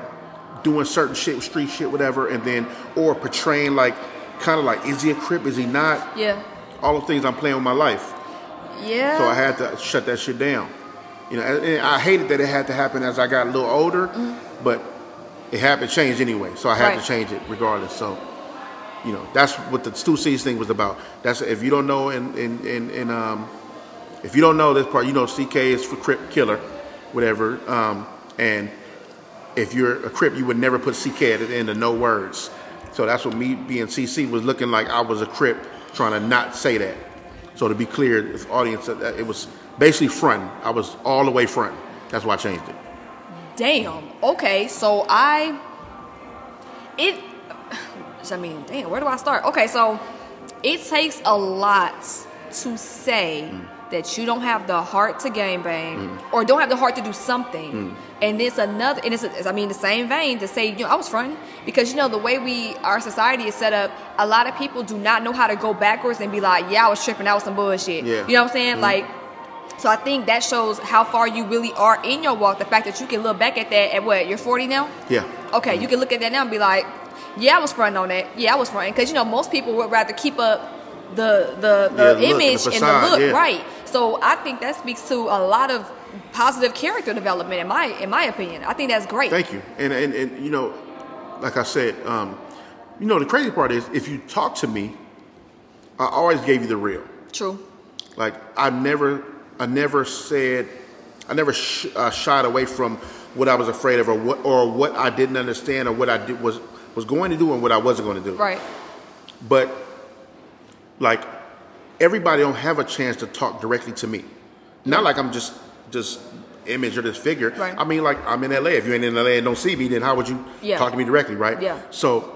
doing certain shit, street shit, whatever, and then or portraying like kind of like is he a crip, is he not? Yeah. all the things I'm playing with my life. Yeah. So I had to shut that shit down. You know, and, and I hated that it had to happen as I got a little older, but it happened, changed anyway. So I had Mm-hmm. Right. to change it regardless. So, you know, that's what the two C's thing was about. That's if you don't know, in in in, in um, if you don't know this part, you know, CK is for Crip Killer, whatever. Um, and if you're a Crip, you would never put CK at the end of no words. So that's what me being CC was looking like. I was a Crip trying to not say that. So to be clear, the audience, uh, it was basically front. I was all the way front. That's why I changed it. Damn. Okay, so I it I mean, damn, where do I start? Okay, so it takes a lot to say that you don't have the heart to game bang mm. or don't have the heart to do something. Mm. And it's another and it's, I mean the same vein to say, you know, I was fronting because you know the way we our society is set up, a lot of people do not know how to go backwards and be like, yeah, I was tripping, that was some bullshit. Yeah. You know what I'm saying? Mm-hmm. Like so I think that shows how far you really are in your walk. The fact that you can look back at that at what you're 40 now. Yeah. Okay, you can look at that now and be like, yeah, I was fronting on that. Yeah, I was fronting because you know most people would rather keep up the the, the Yeah, look, the image and the look, yeah. right? So I think that speaks to a lot of positive character development in my in my opinion. I think that's great. Thank you. And, and, and you know, like I said, um, you know, the crazy part is if you talk to me, I always gave you the real. True. Like I never, I never said, I never sh- uh, shied away from what I was afraid of, or what, or what I didn't understand, or what I did was was going to do, and what I wasn't going to do. Right. But like everybody don't have a chance to talk directly to me. Not like I'm just just image or this figure. Right. I mean, like I'm in LA. If you ain't in LA and don't see me, then how would you Yeah. talk to me directly, right? Yeah. So,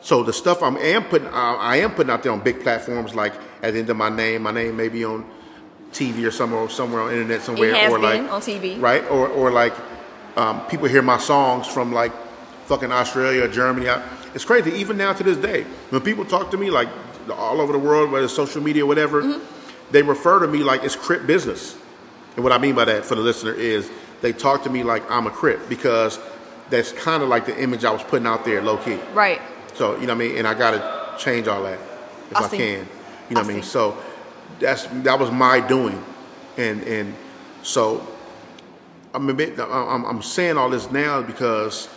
so the stuff I'm am putting, I am putting out there on big platforms, like at the end of my name, my name may be on TV or somewhere, somewhere on internet somewhere, It has or been like on TV. right? Or or like um, people hear my songs from like fucking Australia or Germany. I, it's crazy. Even now to this day, when people talk to me like all over the world, whether it's social media, or whatever, Mm-hmm. they refer to me like it's crip business. And what I mean by that for the listener is they talk to me like I'm a crip because that's kind of like the image I was putting out there, low key. Right. So you know what I mean, and I gotta change all that if I I, can. You know I what I mean. So that's that was my doing, and and so I'm a bit. I'm, I'm saying all this now because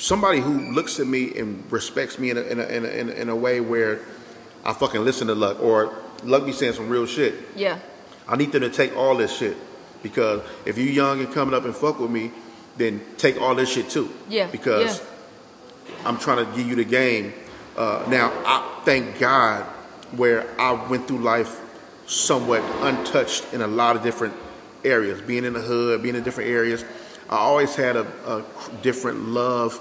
somebody who looks at me and respects me in a, in a, in a, in a, in a way where I fucking listen to Luck or Luck be saying some real shit. Yeah. I need them to take all this shit because if you young and coming up and fuck with me, then take all this shit too. Yeah, Because yeah. I'm trying to give you the game. Uh, now I thank God where I went through life somewhat untouched in a lot of different areas. Being in the hood, being in different areas, I always had a, a different love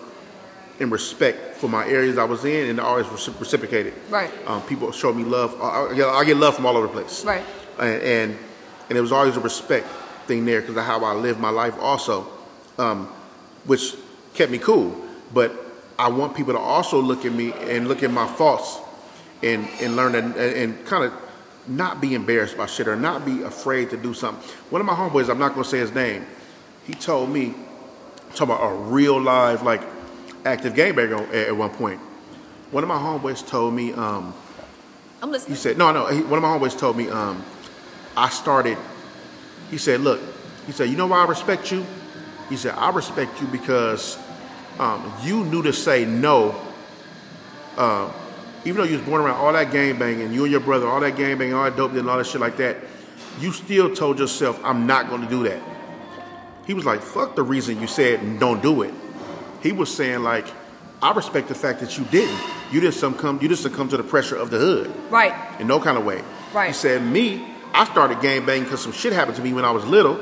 and respect for my areas I was in, and I always reciprocated. Right. Um, people showed me love. I, I, get- love from all over the place Right. and and, and it was always a respect thing there because of how I lived my life also, um, which kept me cool. But I want people to also look at me and look at my faults and and learn and, and kind of not be embarrassed by shit or not be afraid to do something. One of my homeboys, I'm not gonna say his name, he told me, talking about a real live like active game banger at, at one point. One of my homeboys told me. Um, I'm listening. he said, no, no. He, one of my homeboys told me, um, I started, he said, look, he said, you know why I respect you? He said, I respect you because um, you knew to say no. Uh, even though you was born around all that gang banging, you and your brother, all that gang banging, all that dope and all that shit like that, you still told yourself, I'm not going to do that. He was like, fuck the reason you said don't do it. He was saying like, I respect the fact that you didn't. You didn't succumb. You didn't succumb to the pressure of the hood. Right. In no kind of way. Right. He said, me, I started gang banging because some shit happened to me when I was little,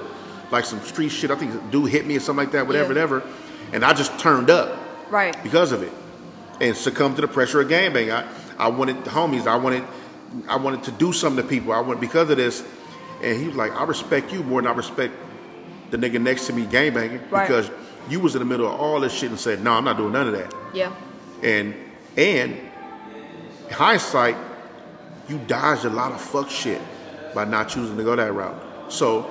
like some street shit. I think a dude hit me or something like that, whatever, Yeah. whatever. And I just turned up Right. because of it and succumbed to the pressure of gang banging. I, I wanted the homies. I wanted, I wanted to do something to people. I went because of this. And he was like, I respect you more than I respect the nigga next to me gang banging Right. because you was in the middle of all this shit and said, no, I'm not doing none of that. Yeah. And and hindsight, you dodged a lot of fuck shit by not choosing to go that route. So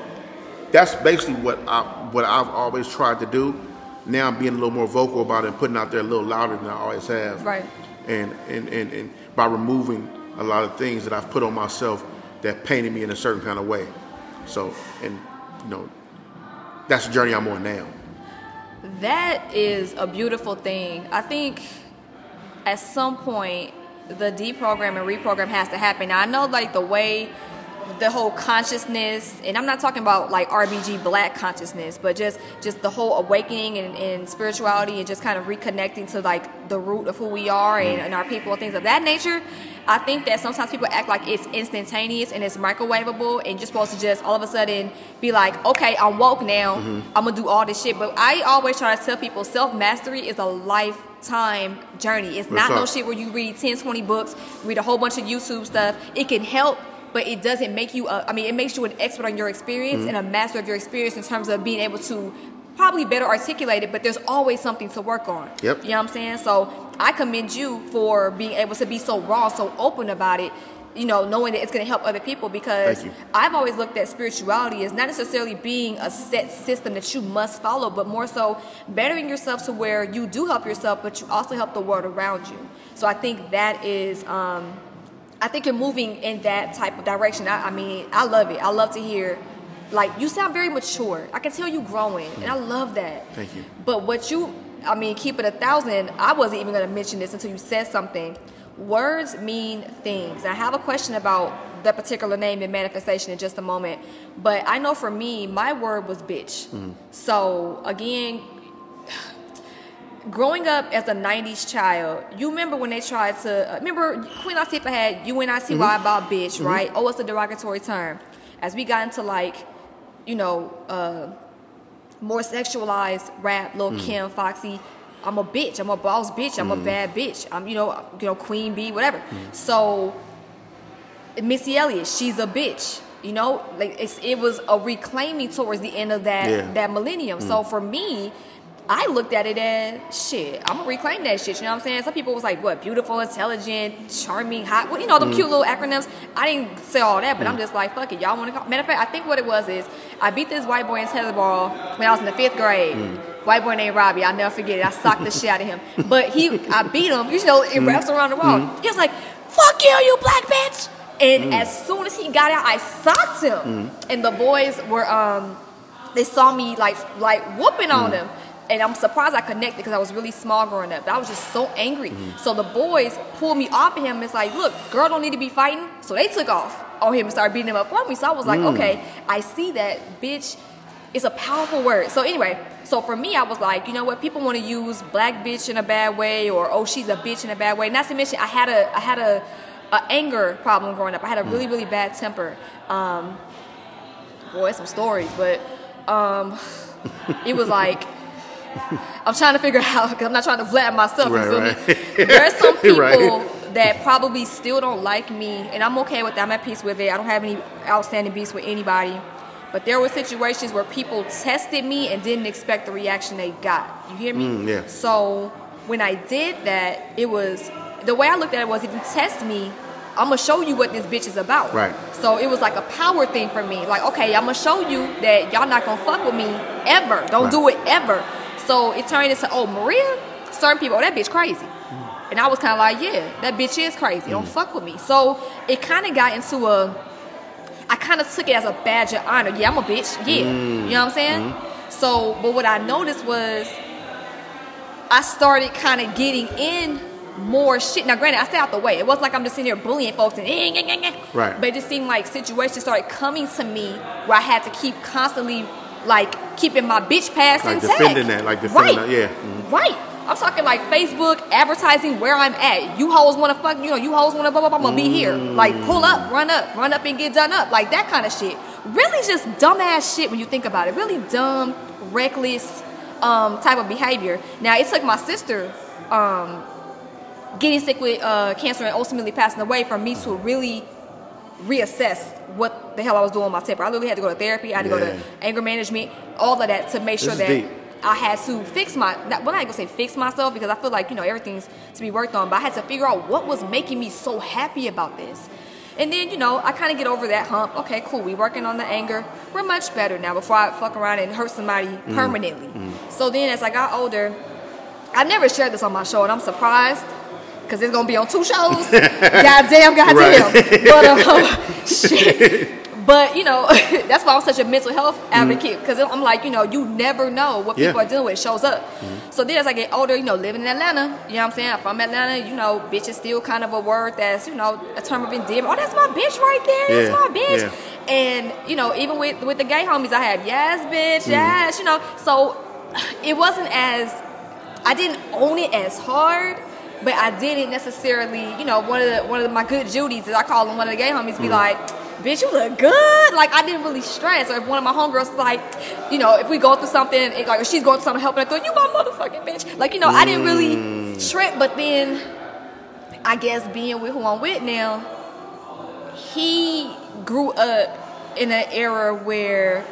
that's basically what I what I've always tried to do. Now I'm being a little more vocal about it and putting out there a little louder than I always have. Right. And and, and, and by removing a lot of things that I've put on myself that painted me in a certain kind of way. So and you know that's the journey I'm on now. That is a beautiful thing. I think at some point the deprogram and reprogram has to happen. Now, I know like the way the whole consciousness and I'm not talking about like RBG black consciousness, but just just the whole awakening and, and spirituality and just kind of reconnecting to like the root of who we are and, and our people and things of that nature. I think that sometimes people act like it's instantaneous and it's microwavable and you're supposed to just all of a sudden be like, okay, I'm woke now. Mm-hmm. I'm gonna do all this shit. But I always try to tell people self mastery is a lifetime journey. It's What's not no shit where you read 10, 20 books, read a whole bunch of YouTube stuff. It can help, but it doesn't make you, a, I mean, it makes you an expert on your experience Mm-hmm. and a master of your experience in terms of being able to probably better articulate it, but there's always something to work on. Yep. You know what I'm saying? So I commend you for being able to be so raw, so open about it. You know, knowing that it's going to help other people because I've always looked at spirituality as not necessarily being a set system that you must follow, but more so bettering yourself to where you do help yourself, but you also help the world around you. So I think that is, um, I think you're moving in that type of direction. I, I mean, I love it. I love to hear, like, you sound very mature. I can tell you growing, and I mm. love that. Thank you. But what you, I mean, keep it a thousand. I wasn't even going to mention this until you said something. Words mean things. I have a question about that particular name and manifestation in just a moment. But I know for me, my word was bitch. Mm. So again, growing up as a 90s child, you remember when they tried to, uh, remember Queen Latifah had U.N.I.T.Y. mm-hmm. about bitch, mm-hmm. right? Oh, it's a derogatory term. As we got into like, you know, uh, more sexualized rap, Lil mm. Kim, Foxy. I'm a bitch. I'm a boss bitch. I'm a mm. bad bitch. I'm, you know, uh, you know, Queen Bee, whatever. Mm. So, Missy Elliott, she's a bitch. You know, like it's, it was a reclaiming towards the end of that Yeah. that millennium. So for me, I looked at it as shit. I'm gonna reclaim that shit. You know what I'm saying? Some people was like, what, beautiful, intelligent, charming, hot. Well, you know, them mm-hmm. cute little acronyms. I didn't say all that, but I'm mm. just like, fuck it. Y'all want to call? Matter of fact, I think what it was is I beat this white boy in tetherball when I was in the fifth grade. Mm. White boy named Robbie. I'll never forget it. I socked the shit out of him. <laughs> But he, I beat him. You know, it mm. wraps around the wall. He was like, fuck you, you black bitch. And as soon as he got out, I socked him. And the boys were, um, they saw me like like whooping on him. And I'm surprised I connected because I was really small growing up. I was just so angry. So the boys pulled me off of him. It's like, look, girl don't need to be fighting. So they took off on him and started beating him up for me. So I was like, okay, I see that, bitch. It's a powerful word. So anyway, so for me, I was like, you know what? People want to use black bitch in a bad way, or oh, she's a bitch in a bad way. Not to mention, I had a I had a, a anger problem growing up. I had a really really bad temper. Um, boy, some stories, but um, it was like <laughs> I'm trying to figure <laughs> out because I'm not trying to flatter myself. Right, right. me? There are some <laughs> people Right. that probably still don't like me, and I'm okay with that. I'm at peace with it. I don't have any outstanding beefs with anybody. But there were situations where people tested me and didn't expect the reaction they got. You hear me? Mm, yeah. So when I did that, it was the way I looked at it was if you test me, I'm gonna show you what this bitch is about. Right. So it was like a power thing for me. Like, okay, I'm gonna show you that y'all not gonna fuck with me ever. Don't Right. do it ever. So it turned into, oh, Maria, certain people, oh, that bitch crazy. And I was kind of like, yeah, that bitch is crazy. Don't fuck with me. So it kind of got into a, I kind of took it as a badge of honor. Yeah, I'm a bitch. Yeah. You know what I'm saying? So, but what I noticed was I started kind of getting in more shit. Now, granted, I stay out the way. It wasn't like I'm just sitting there bullying folks and eh, eh, eh, eh. Right. But it just seemed like situations started coming to me where I had to keep constantly like keeping my bitch pass Like intact. defending that, like defending right. that, yeah. Mhm. Right. I'm talking like Facebook advertising where I'm at. You hoes want to fuck, you know, you hoes want to blah blah blah. I'm gonna be here. Like pull up, run up, run up and get done up. Like that kind of shit. Really just dumbass shit when you think about it. Really dumb, reckless um, type of behavior. Now it took my sister um, getting sick with uh, cancer and ultimately passing away for me to really reassess what the hell I was doing with my temper. I literally had to go to therapy. I had to go to anger management, all of that to make sure that deep. I had to fix my. Not, well, I ain't gonna say fix myself because I feel like you know everything's to be worked on. But I had to figure out what was making me so happy about this. And then you know I kind of get over that hump. Okay, cool. We working on the anger. We're much better now. Before I fuck around and hurt somebody Mm. permanently. So then as I got older, I've never shared this on my show, and I'm surprised because it's gonna be on two shows. <laughs> goddamn, goddamn. But um, <laughs> shit. But you know, <laughs> that's why I'm such a mental health mm-hmm. advocate because I'm like, you know, you never know what people Yeah. are dealing with. It shows up. Mm-hmm. So then, as I get older, you know, living in Atlanta, you know what I'm saying? If I'm from Atlanta, you know, bitch is still kind of a word that's, you know, a term of endearment. Oh, that's my bitch right there. That's my bitch. yeah. And you know, even with with the gay homies, I have yes, bitch, mm-hmm. yes. You know, so it wasn't as I didn't own it as hard, but I didn't necessarily, you know, one of the one of my good Judies, as I call them, one of the gay homies, be mm-hmm. like, "Bitch, you look good." Like I didn't really stress. Or if one of my homegirls was like, you know, if we go through something, it, like if she's going through something, helping I through, you my motherfucking bitch. Like you know, I didn't really mm. trip. But then, I guess being with who I'm with now, he grew up in an era where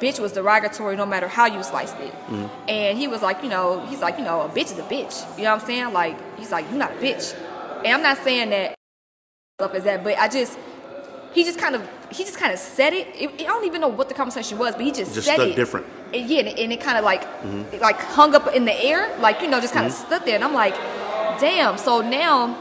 bitch was derogatory no matter how you sliced it. Mm-hmm. And he was like, you know, he's like, you know, a bitch is a bitch. You know what I'm saying? Like, he's like, you're not a bitch. And I'm not saying that up as that, but I just he just kind of he just kind of said it. it. I don't even know what the conversation was, but he just, Just said stuck it. different. And yeah, and it, kind of like mm-hmm. it like hung up in the air, like you know, just kind of mm-hmm. stood there. And I'm like, damn. So now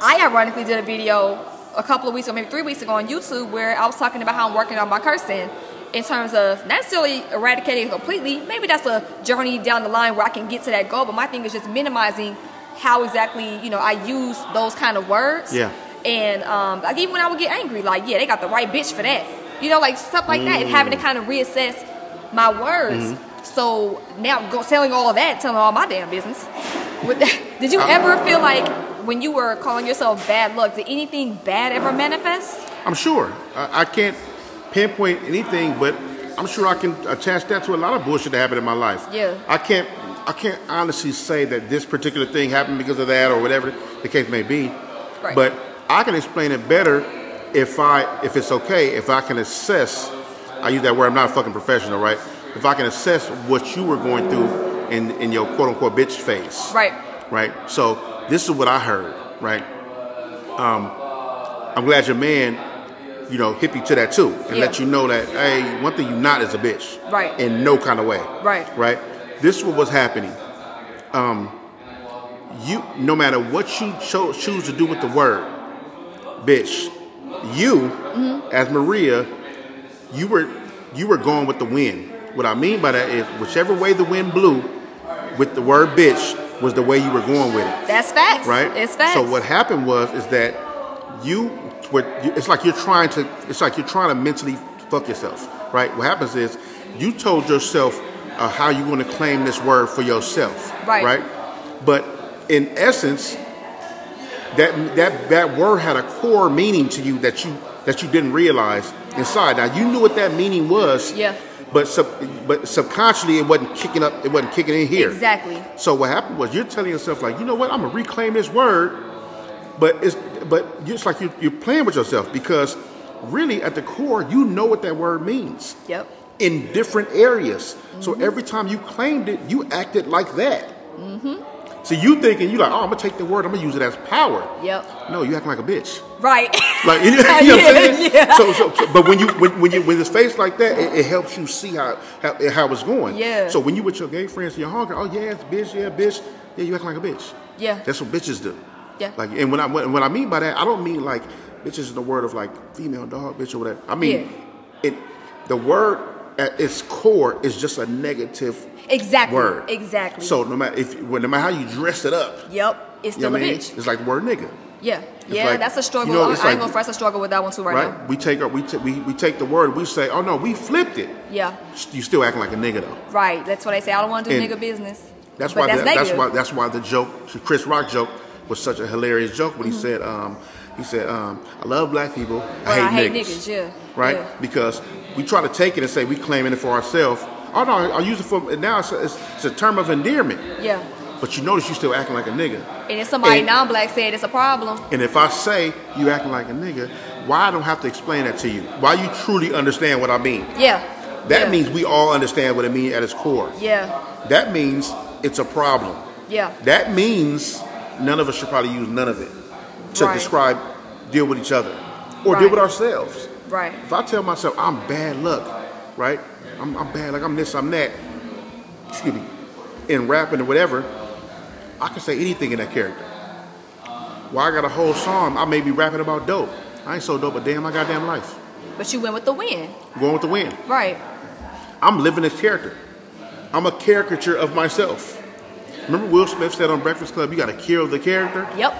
I ironically did a video a couple of weeks ago, maybe three weeks ago on YouTube where I was talking about how I'm working on my cursing in terms of not necessarily eradicating it completely. Maybe that's a journey down the line where I can get to that goal. But my thing is just minimizing how exactly you know I use those kind of words. Yeah. And um, like even when I would get angry, like yeah, they got the right bitch for that. You know, like stuff like that, and having to kind of reassess my words. So now go selling all of that, telling all my damn business. <laughs> Did you ever feel like when you were calling yourself bad luck, did anything bad ever manifest? I'm sure. I, I can't pinpoint anything, but I'm sure I can attach that to a lot of bullshit that happened in my life. Yeah. I can't. I can't honestly say that this particular thing happened because of that or whatever the case may be. Right. But I can explain it better if I, if it's okay, if I can assess. I use that word. I'm not a fucking professional, right? If I can assess what you were going through in in your quote unquote bitch phase Right. right? So this is what I heard, right? Um, I'm glad your man, you know, hip you to that too, and Yeah. let you know that hey, one thing you not is a bitch, Right. In no kind of way, Right. Right. This is what was happening. Um, you, no matter what you cho- choose to do with the word, bitch, you, Mm-hmm. as Maria, you were you were going with the wind. What I mean by that is whichever way the wind blew, with the word bitch was the way you were going with it, That's facts. right? It's facts. So what happened was is that you, what you- it's like you're trying to, it's like you're trying to mentally fuck yourself, right? What happens is you told yourself uh, how you want to claim this word for yourself, Right. Right. But in essence, that that that word had a core meaning to you that you that you didn't realize inside. Now you knew what that meaning was, Yeah. But sub, but subconsciously it wasn't kicking up. It wasn't kicking in here. Exactly. So what happened was you're telling yourself like, you know what, I'm gonna reclaim this word, but it's but it's like you, you're playing with yourself because really at the core you know what that word means Yep. in different areas. So every time you claimed it, you acted like that. Mm-hmm. So you thinking you like, oh, I'm gonna take the word, I'm gonna use it as power. Yep. No, you acting like a bitch. Right. <laughs> Like <laughs> you know, what I'm <laughs> saying? yeah. So, so, so- but when you when, when you when it's faced like that, it, it helps you see how, how how it's going. Yeah. So when you with your gay friends, you're hungry. Oh yeah, it's bitch. Yeah, bitch. Yeah, you acting like a bitch. Yeah. That's what bitches do. Yeah. Like, and when I when, when I mean by that, I don't mean like bitches in the word of like female dog bitch or whatever. I mean it. The word at its core is just a negative Exactly. word. Exactly. So no matter if no matter how you dress it up, Yep. It's you know still what mean? bitch. It's like the word nigga. Yeah. Yeah, like- that's a struggle. you know, I- it's I ain't gonna first a struggle with that one too right, Right? now. We take our, we, ta- we we take the word. We say, oh no, we flipped it. Yeah. You still acting like a nigga though. Right. That's what they say. I don't want to do And nigga business. That's why. that's the, that's why. That's why the joke, the Chris Rock joke, was such a hilarious joke when he said, um, he said, um, I love black people. Well, I hate, I hate niggas. niggas, yeah. Right? Yeah. Because we try to take it and say we claiming it for ourselves. Oh no, I use it for now. It's a, it's, it's a term of endearment. Yeah. But you notice you still acting like a nigga. And if somebody And- non-black said it's a problem, And if I say you acting like a nigga, why I don't have to explain that to you? Why you truly understand what I mean? yeah. That yeah. means we all understand what it means at its core. Yeah. That means it's a problem. Yeah. That means none of us should probably use none of it to Right. describe, deal with each other, or Right. deal with ourselves. Right. If I tell myself I'm bad luck, right? I'm, I'm bad, like I'm this, I'm that. Excuse me. In rapping or whatever, I can say anything in that character. Well, I got a whole song. I may be rapping about dope. I ain't so dope, but damn my goddamn life. But you went with the win. Going with the wind. Right. I'm living this character. I'm a caricature of myself. Remember Will Smith said on Breakfast Club, you got to kill the character? Yep.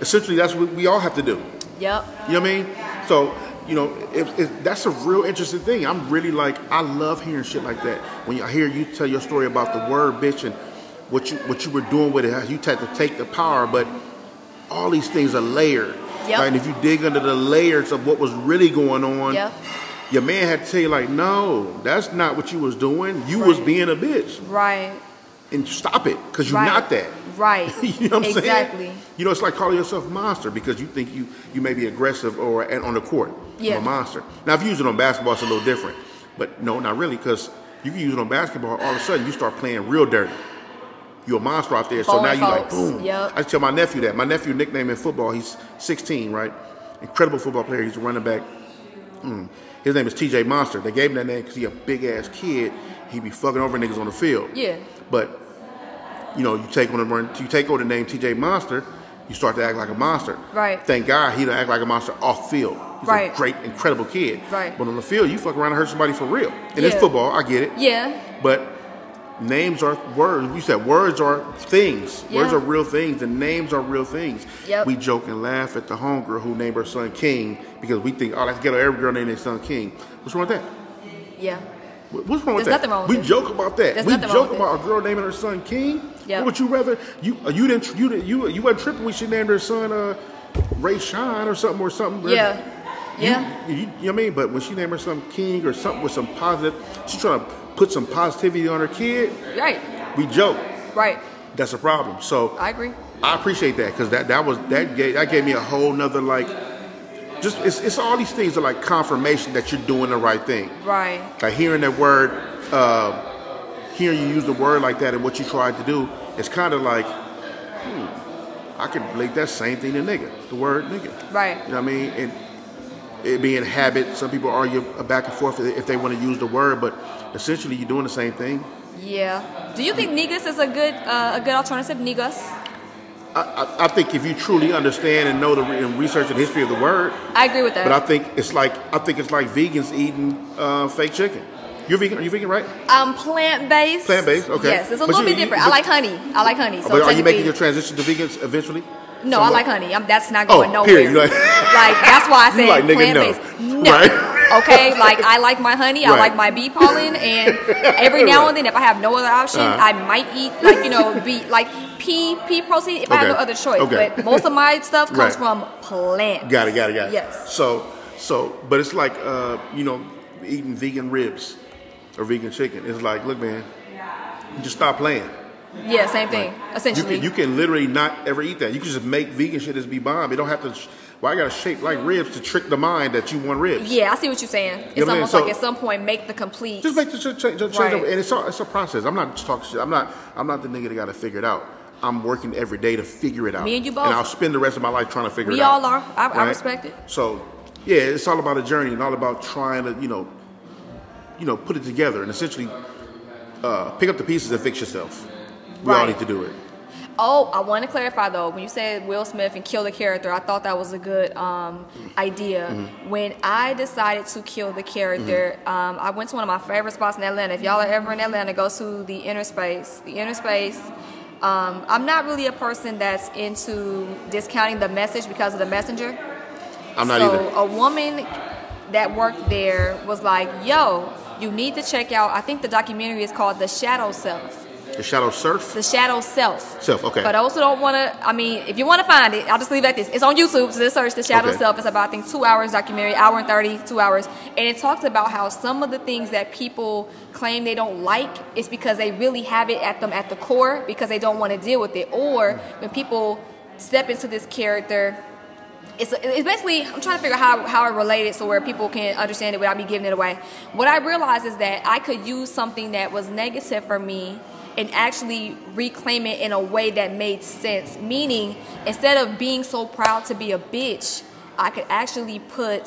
Essentially, that's what we all have to do. Yep. You know what I mean? So, you know, it, it, that's a real interesting thing. I'm really like, I love hearing shit like that. When I hear you tell your story about the word bitch and what you what you were doing with it, how you had to take the power, but all these things are layered. Yep. Right? And if you dig under the layers of what was really going on, Yep. your man had to tell you like, no, that's not what you was doing. You was being a bitch. Right. And stop it, because you're Right. not that. Right. <laughs> you know what I'm exactly. saying? You know, it's like calling yourself a monster because you think you, you may be aggressive or and on the court. Yeah. I'm a monster. Now, if you use it on basketball, it's a little different. But no, not really, because you can use it on basketball. All of a sudden, you start playing real dirty. You're a monster out there. So now you like, boom. Yep. I tell my nephew that. My nephew, nickname in football, he's 16, right? Incredible football player. He's a running back. Mm. His name is TJ Monster. They gave him that name because he a big ass kid. He be fucking over niggas on the field. Yeah. But you know, you take on the run, you take on the name TJ Monster, you start to act like a monster. Right. Thank God he don't act like a monster off field. He's Right. a great, incredible kid. Right. But on the field, you fuck around and hurt somebody for real. And it's football, I get it. Yeah. But names are words. You said words are things. Yeah. Words are real things, and names are real things. Yep. We joke and laugh at the homegirl who named her son King because we think, oh, let's get every girl named their son King. What's wrong with that? Yeah. What- What's wrong with There's that? nothing wrong with we it. joke about that. There's we joke about a girl naming her son King. Yeah. What would you rather? You uh, you didn't you didn't, you you wasn't tripping when she named her son uh, Ray Shine or something or something. Yeah. You- Yeah. You, you know what I mean? But when she named her son King or something with some positive, she's trying to put some positivity on her kid. Right. We joke. Right. That's a problem. So I agree. I appreciate that because that that was that gave that gave me a whole nother like. Just it's, it's all these things are like confirmation that you're doing the right thing. Right. Like hearing that word, uh, hearing you use the word like that and what you tried to do, it's kind of like, hmm, I could relate that same thing to nigga, the word nigga. Right. You know what I mean? And it being habit, some people argue back and forth if they want to use the word, but essentially you're doing the same thing. Yeah. Do you think negus is a good uh, a good alternative? Negus. I, I, think if you truly understand and know the re- and research and history of the word, I agree with that. but I think it's like I think it's like vegans eating uh, fake chicken. You're vegan? Are you vegan, right? I'm plant based. Plant-based, okay. Yes, it's a But little you- bit you- different. I like honey. I like honey. So but are you making your transition to vegans eventually? No, I like honey. I'm, that's not Oh, going nowhere. period. <laughs> Like- Like, that's why I You said like plant no. based. No. Right. <laughs> Okay, like I like my honey. I like my bee pollen, and every now and then, if I have no other option, Uh-huh. I might eat like you know bee like pea pea protein if I have no other choice. Okay. But most of my stuff comes Right. from plants. Got it, got it, got it. Yes. So, so, but it's like, uh, you know, eating vegan ribs or vegan chicken. It's like, look, man, just stop playing. Yeah, same thing. You Essentially. can, you can literally not ever eat that. You can just make vegan shit as be bomb. It don't have to. Why I got to shape like ribs to trick the mind that you want ribs? yeah, I see what you're saying. It's You know what I mean? almost So- like at some point make the complete. Just make the ch- ch- change, change Right. and it's a, it's a process. I'm not just talking shit. I'm not I'm not the nigga that got to figure it out. I'm working every day to figure it out. Me and you both. And I'll spend the rest of my life trying to figure We it out. We all are. I- I respect it. So, yeah, it's all about a journey and all about trying to, you know, you know, put it together and essentially uh, pick up the pieces and fix yourself. We all need to do it. Oh, I want to clarify though. When you said Will Smith and kill the character, I thought that was a good um, idea. Mm-hmm. When I decided to kill the character, um, I went to one of my favorite spots in Atlanta. If y'all are ever in Atlanta, go to the Inner Space. The Inner Space. Um, I'm not really a person that's into discounting the message because of the messenger. I'm not so either. a woman that worked there was like, "Yo, you need to check out." I think the documentary is called "The Shadow Self." The Shadow Surf. The Shadow Self. Self, okay. But those who don't want to, I mean, if you want to find it, I'll just leave it at this. It's on YouTube, so just search The Shadow Okay. Self. It's about, I think, two hours documentary, hour and thirty, two hours. And it talks about how some of the things that people claim they don't like is because they really have it at them at the core because they don't want to deal with it. Or when people step into this character, it's, it's basically I'm trying to figure out how, how I relate it so where people can understand it without me giving it away. What I realized is that I could use something that was negative for me and actually reclaim it in a way that made sense. Meaning, instead of being so proud to be a bitch, I could actually put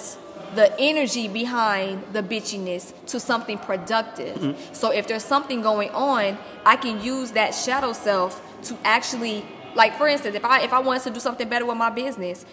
the energy behind the bitchiness to something productive. Mm-hmm. So if there's something going on, I can use that shadow self to actually like for instance, if I if I wanted to do something better with my business,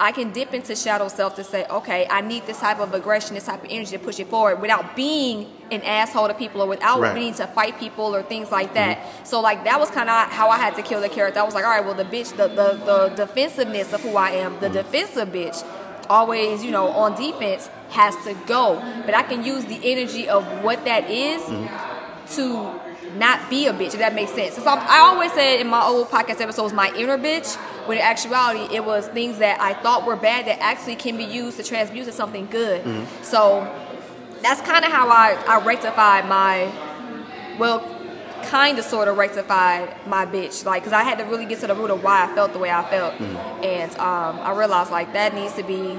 I can dip into shadow self to say, okay, I need this type of aggression, this type of energy to push it forward without being an asshole to people or without Right. needing to fight people or things like that. Mm-hmm. So like that was kind of how I had to kill the character. I was like, all right, well the bitch, the the, the defensiveness of who I am, the mm-hmm. defensive bitch, always you know on defense has to go. But I can use the energy of what that is mm-hmm. to not be a bitch, if that makes sense. So I'm- always said in my old podcast episodes, my inner bitch, when in actuality, it was things that I thought were bad that actually can be used to transmute to something good. So that's kind of how I, I rectified my, well, kind of sort of rectified my bitch. Like, because I had to really get to the root of why I felt the way I felt. And um, I realized, like, that needs to be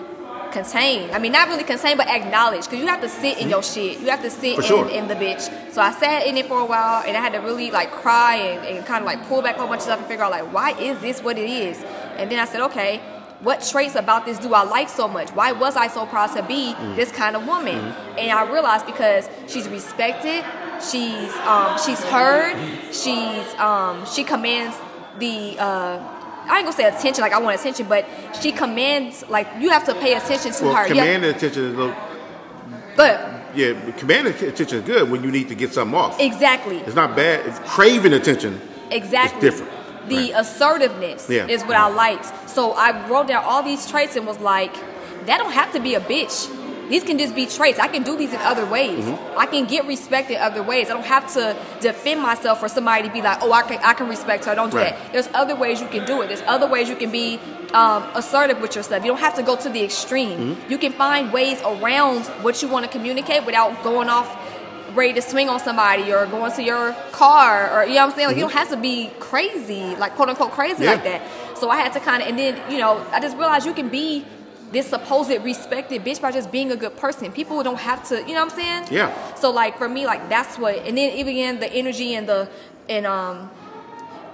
contained. I mean, not really contained, but acknowledged. Because you have to sit in your shit. You have to sit in, sure. in the bitch. So I sat in it for a while, and I had to really, like, cry and, and kind of, like, pull back a whole bunch of stuff and figure out, like, why is this what it is? And then I said, okay, what traits about this do I like so much? Why was I so proud to be this kind of woman? And I realized because she's respected, she's um, she's heard, she's um, she commands the uh, I ain't gonna say attention like I want attention, but she commands like you have to pay attention to Well, her. command attention is little, but yeah, command attention is good when you need to get something off. exactly, It's not bad. It's craving attention. exactly It's different. The Right. assertiveness Yeah. is what I liked. So I wrote down all these traits and was like, that don't have to be a bitch. These can just be traits. I can do these in other ways. Mm-hmm. I can get respect in other ways. I don't have to defend myself for somebody to be like, oh, I can, I can respect her. I don't do Right. that. There's other ways you can do it. There's other ways you can be um, assertive with yourself. You don't have to go to the extreme. Mm-hmm. You can find ways around what you want to communicate without going off ready to swing on somebody or going to your car or you know what I'm saying? Like you don't have to be crazy, like quote unquote crazy Mm-hmm. Yeah. like that. So I had to kind of, and then you know, I just realized you can be this supposed respected bitch by just being a good person. People don't have to, you know what I'm saying? Yeah. So like for me, like that's what, and then even the energy and the and um.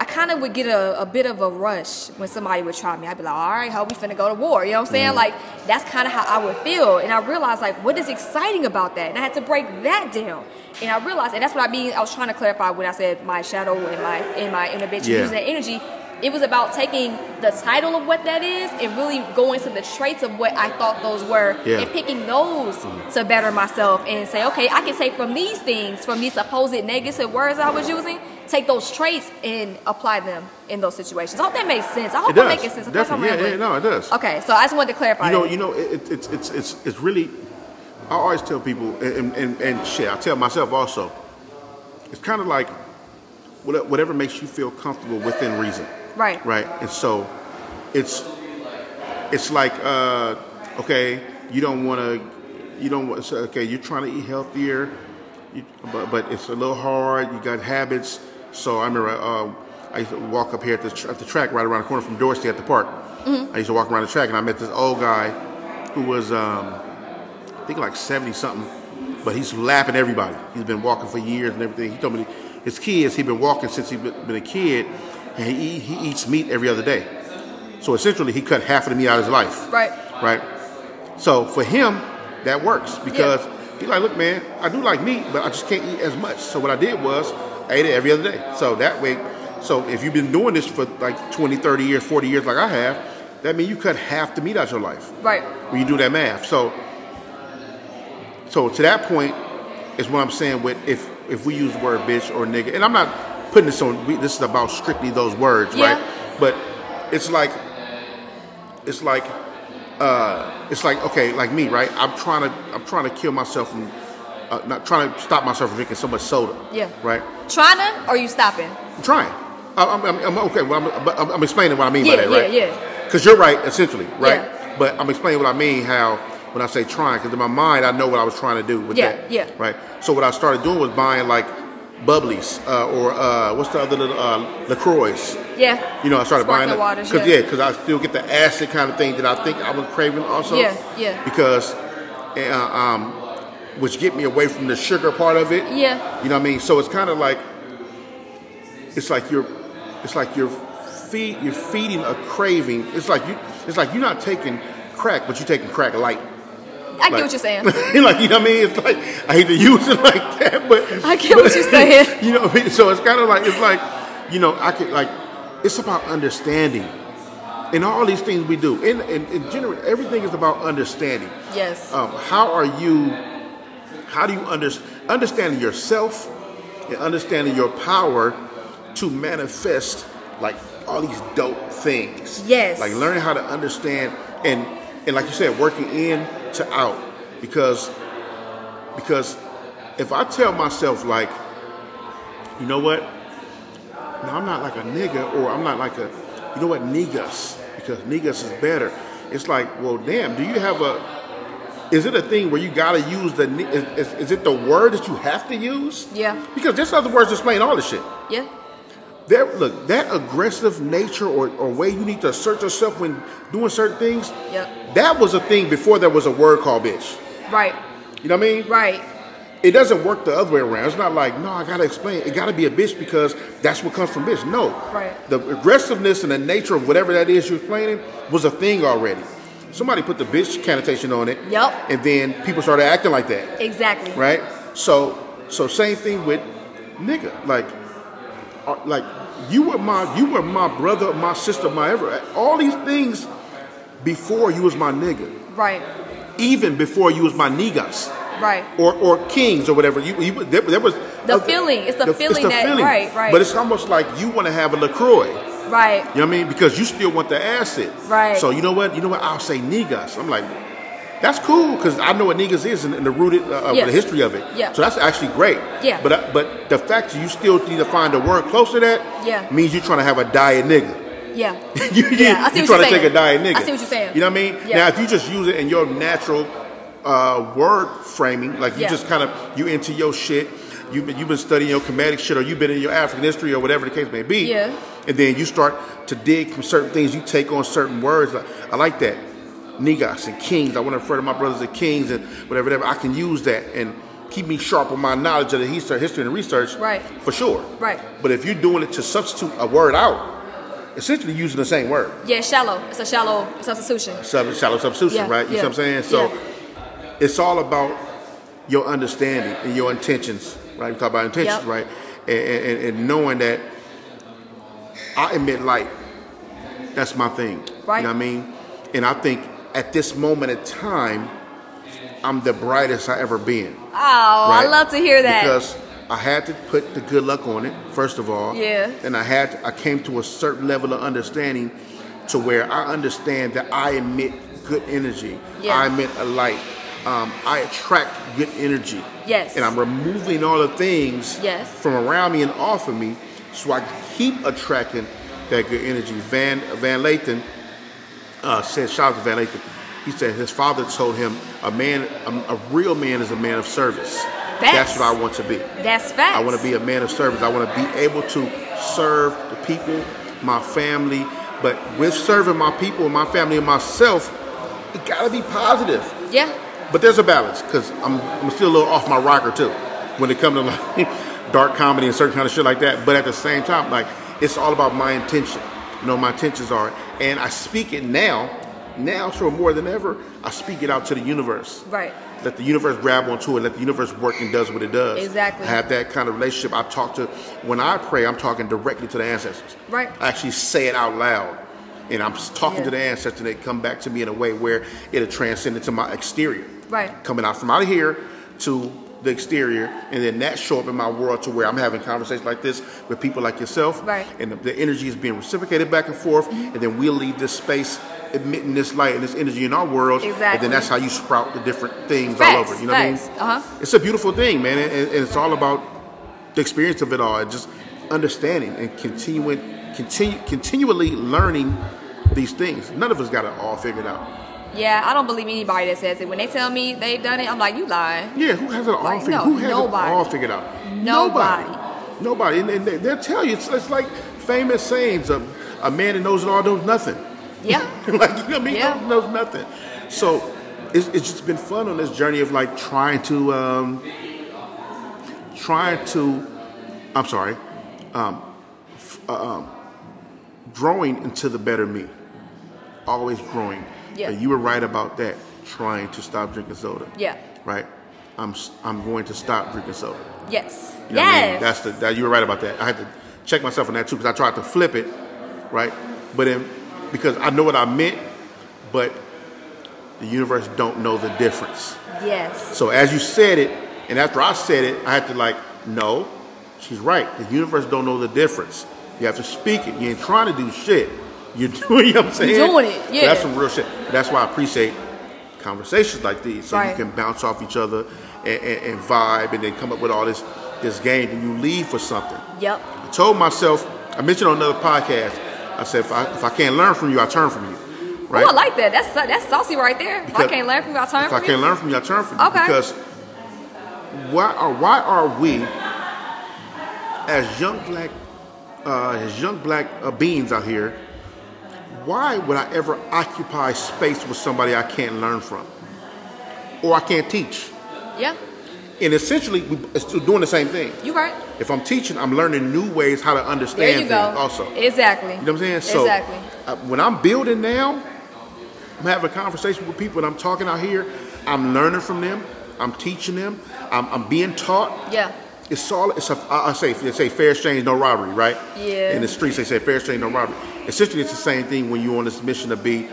I kind of would get a, a bit of a rush when somebody would try me. I'd be like, all right, how we finna go to war? You know what I'm saying? Like, that's kind of how I would feel. And I realized, like, what is exciting about that? And I had to break that down. And I realized, and that's what I mean, I was trying to clarify when I said my shadow and my, in my inner bitch, Yeah. using that energy. It was about taking the title of what that is and really going to the traits of what I thought those were Yeah. and picking those mm-hmm. to better myself and say, okay, I can take from these things, from these supposed negative words I was using, take those traits and apply them in those situations. I hope that makes sense. I hope I'm making sense. Of course I'm Definitely. Yeah, yeah, no, it does. Okay, so I just wanted to clarify. You know, that. you know, it, it, it's it's it's it's really. I always tell people, and and, and shit, I tell myself also. It's kind of like whatever makes you feel comfortable within reason, right. right? And so, it's it's like uh, okay, you don't want to, you don't want. So, okay, you're trying to eat healthier, you, but but it's a little hard. You got habits. So I remember uh, I used to walk up here at the, tr- at the track right around the corner from Dorsey at the park. I used to walk around the track and I met this old guy who was um, I think like 70 something, but he's lapping everybody. He's been walking for years and everything. He told me his kids, he's been walking since he's been been a kid, and he, he eats meat every other day. So essentially, he cut half of the meat out of his life. Right. Right. So for him, that works because he's like, look, man, I do like meat, but I just can't eat as much. So what I did was I ate it every other day. So that way, So if you've been doing this for like 20, 30 years, 40 years like I have, that means you cut half the meat out of your life Right. when you do that math. So, so to that point is what I'm saying with if if we use the word bitch or nigga, and I'm not putting this on. We, this is about strictly those words, Yeah. right? But it's like it's like uh, it's like okay, like me, right? I'm trying to I'm trying to kill myself from uh, not trying to stop myself from drinking so much soda. Yeah. Right. Trying to, or you stopping? I'm trying. I'm, I'm, I'm okay. Well, I'm, but I'm, explaining what I mean Yeah, by that, yeah, right? yeah. Because you're right, essentially, right? Yeah. But I'm explaining what I mean. How when I say trying, because in my mind I know what I was trying to do with Yeah, that. yeah. Right. So what I started doing was buying like bubblies uh, or uh, what's the other little uh, Lacroix. Yeah. You know, I started Sparkling buying it waters, because yeah. yeah, because I still get the acid kind of thing that I think I was craving also. Yeah, yeah. Because, uh, um, which get me away from the sugar part of it. Yeah. You know what I mean? So it's kind of like, it's like you're, it's like you're feed, you're feeding a craving. It's like you, it's like you're not taking crack, but you're taking crack light. I get what you're saying. <laughs> like you know what I mean? It's like I hate to use it <laughs> like that, but <laughs> I get what you're saying. you know, what I mean? so it's kind of like it's like, you know, I could like, it's about understanding, in all these things we do. In in, in general, everything is about understanding. Yes. Um, how are you? How do you under, understanding yourself and understanding your power to manifest like all these dope things? Yes. Like learning how to understand and and like you said, working in to out because because if I tell myself like, you know what? No, I'm not like a nigga, or I'm not like a, you know what, niggas, because niggas is better. It's like, well, damn, do you have a, is it a thing where you gotta use the, is, is, is it the word that you have to use? Yeah. Because there's other words to explain all this shit. Yeah. There, look, that aggressive nature or, or way you need to assert yourself when doing certain things, Yep. that was a thing before there was a word called bitch. Right. You know what I mean? Right. It doesn't work the other way around. It's not like, no, I gotta explain. It gotta be a bitch because that's what comes from bitch. No. Right. The aggressiveness and the nature of whatever that is you're explaining was a thing already. Somebody put the bitch connotation on it. Yup. And then people started acting like that. Exactly. Right? So so same thing with nigga. Like Uh, like you were my you were my brother, my sister, my ever all these things before you was my nigga. Right. Even before you was my niggas Right. or or kings or whatever. You, you there, there was The uh, feeling. It's the feeling that- right, right. But it's almost like you want to have a Lacroix. Right. You know what I mean? Because you still want the acid. Right. So you know what? You know what? I'll say niggas. I'm like, that's cool because I know what niggas is and, and the rooted uh, Yeah. the history of it. Yeah. So that's actually great. Yeah. But uh, but the fact that you still need to find a word close to that Yeah. means you're trying to have a diet nigga. Yeah. <laughs> you, Yeah, I see you what trying you're to take a diet nigga. I see what you're saying. You know what I mean? Yeah. Now, if you just use it in your natural uh, word framing, like you Yeah. just kind of you into your shit. You've been, you've been studying your comedic shit, or you've been in your African history, or whatever the case may be. Yeah. And then you start to dig from certain things. You take on certain words. Like, I like that. Niggas and kings. I want to refer to my brothers as kings and whatever, whatever. I can use that and keep me sharp on my knowledge of the history, and research. Right. For sure. Right. But if you're doing it to substitute a word out, essentially using the same word. Yeah. Shallow. It's a shallow substitution. Sub, shallow substitution, Yeah, right? You yeah, see what I'm saying? So yeah. it's all about your understanding and your intentions, right? We talk about intentions, Yep. right? And, and, and knowing that I emit light. That's my thing. Right. You know what I mean? And I think at this moment in time, I'm the brightest I ever been. Oh, I love to hear that. Because I had to put the good luck on it, first of all. Yeah. And I had to, I came to a certain level of understanding to where I understand that I emit good energy. Yeah. I emit a light. Um, I attract good energy. Yes. And I'm removing all the things Yes. from around me and off of me so I can keep attracting that good energy. Van Van Lathan uh, said, shout out to Van Lathan. He said his father told him a man, a, a real man is a man of service. That's what I want to be. That's facts. I want to be a man of service. I want to be able to serve the people, my family. But with serving my people, my family, and myself, it got to be positive. Yeah. But there's a balance because I'm, I'm still a little off my rocker too when it comes to like <laughs> dark comedy and certain kind of shit like that. But at the same time, like it's all about my intention. You know, my intentions are, and I speak it now. Now, sure, more than ever, I speak it out to the universe. Right. let the universe grab onto it, let the universe work and does what it does. Exactly. I have that kind of relationship. I talk to when I pray, I'm talking directly to the ancestors. Right. I actually say it out loud. And I'm talking Yeah. to the ancestors and they come back to me in a way where it'll transcend into my exterior. Right. Coming out from out of here to the exterior and then that show up in my world to where I'm having conversations like this with people like yourself. Right. And the, the energy is being reciprocated back and forth and then we'll leave this space emitting this light and this energy in our world. And then that's how you sprout the different things Facts, all over. You know facts. what I mean? Uh-huh. It's a beautiful thing, man, and, and it's all about the experience of it all, and just understanding and continuing, continue, continually learning these things. None of us got it all figured out. Yeah, I don't believe anybody that says it. When they tell me they've done it, I'm like, you lying. Yeah, who has it all Like, figured? no, who has nobody. it all figured out? Nobody. Nobody. Nobody. And, and they, they'll tell you it's, it's like famous sayings: a, a man that knows it all knows nothing. Yeah. <laughs> like you know what I mean? Yeah. Knows, knows nothing. So it's, it's just been fun on this journey of like trying to um, trying to I'm sorry, um, f- uh, um, growing into the better me. Always growing. Yeah. And you were right about that. Trying to stop drinking soda. Yeah. Right. I'm I'm going to stop drinking soda. Yes. You know what I mean? yes. That's the that you were right about that. I had to check myself on that too because I tried to flip it, right? But then because I know what I meant, but the universe don't know the difference. yes. So as you said it, and after I said it, I had to like, no, she's right. The universe don't know the difference. You have to speak it. You ain't trying to do shit. You're <laughs> doing, you know what I'm saying? doing it, But yeah. That's some real shit. That's why I appreciate conversations like these, so Right. you can bounce off each other and, and, and vibe, and then come up with all this this game, and you leave for something. Yep. I told myself, I mentioned on another podcast, I said, if I, if I can't learn from you, I turn from you. Right? Oh, I like that. That's that's saucy right there. if I can't learn from you, I'll turn if from I can't you. learn from you, I turn from you. Okay. Because why are why are we as young black uh, as young black uh, beings out here? Why would I ever occupy space with somebody I can't learn from, or I can't teach? Yeah. And essentially, we, it's still doing the same thing. You right. If I'm teaching, I'm learning new ways how to understand There you things. go. Also, Exactly. you know what I'm saying? So exactly. uh, when I'm building now, I'm having a conversation with people and I'm talking out here. I'm learning from them. I'm teaching them. I'm, I'm being taught. Yeah. It's all. It's a. I I say they say fair exchange, no robbery, right? Yeah. In the streets, they say fair exchange, no robbery. Essentially, it's the same thing when you're on this mission to be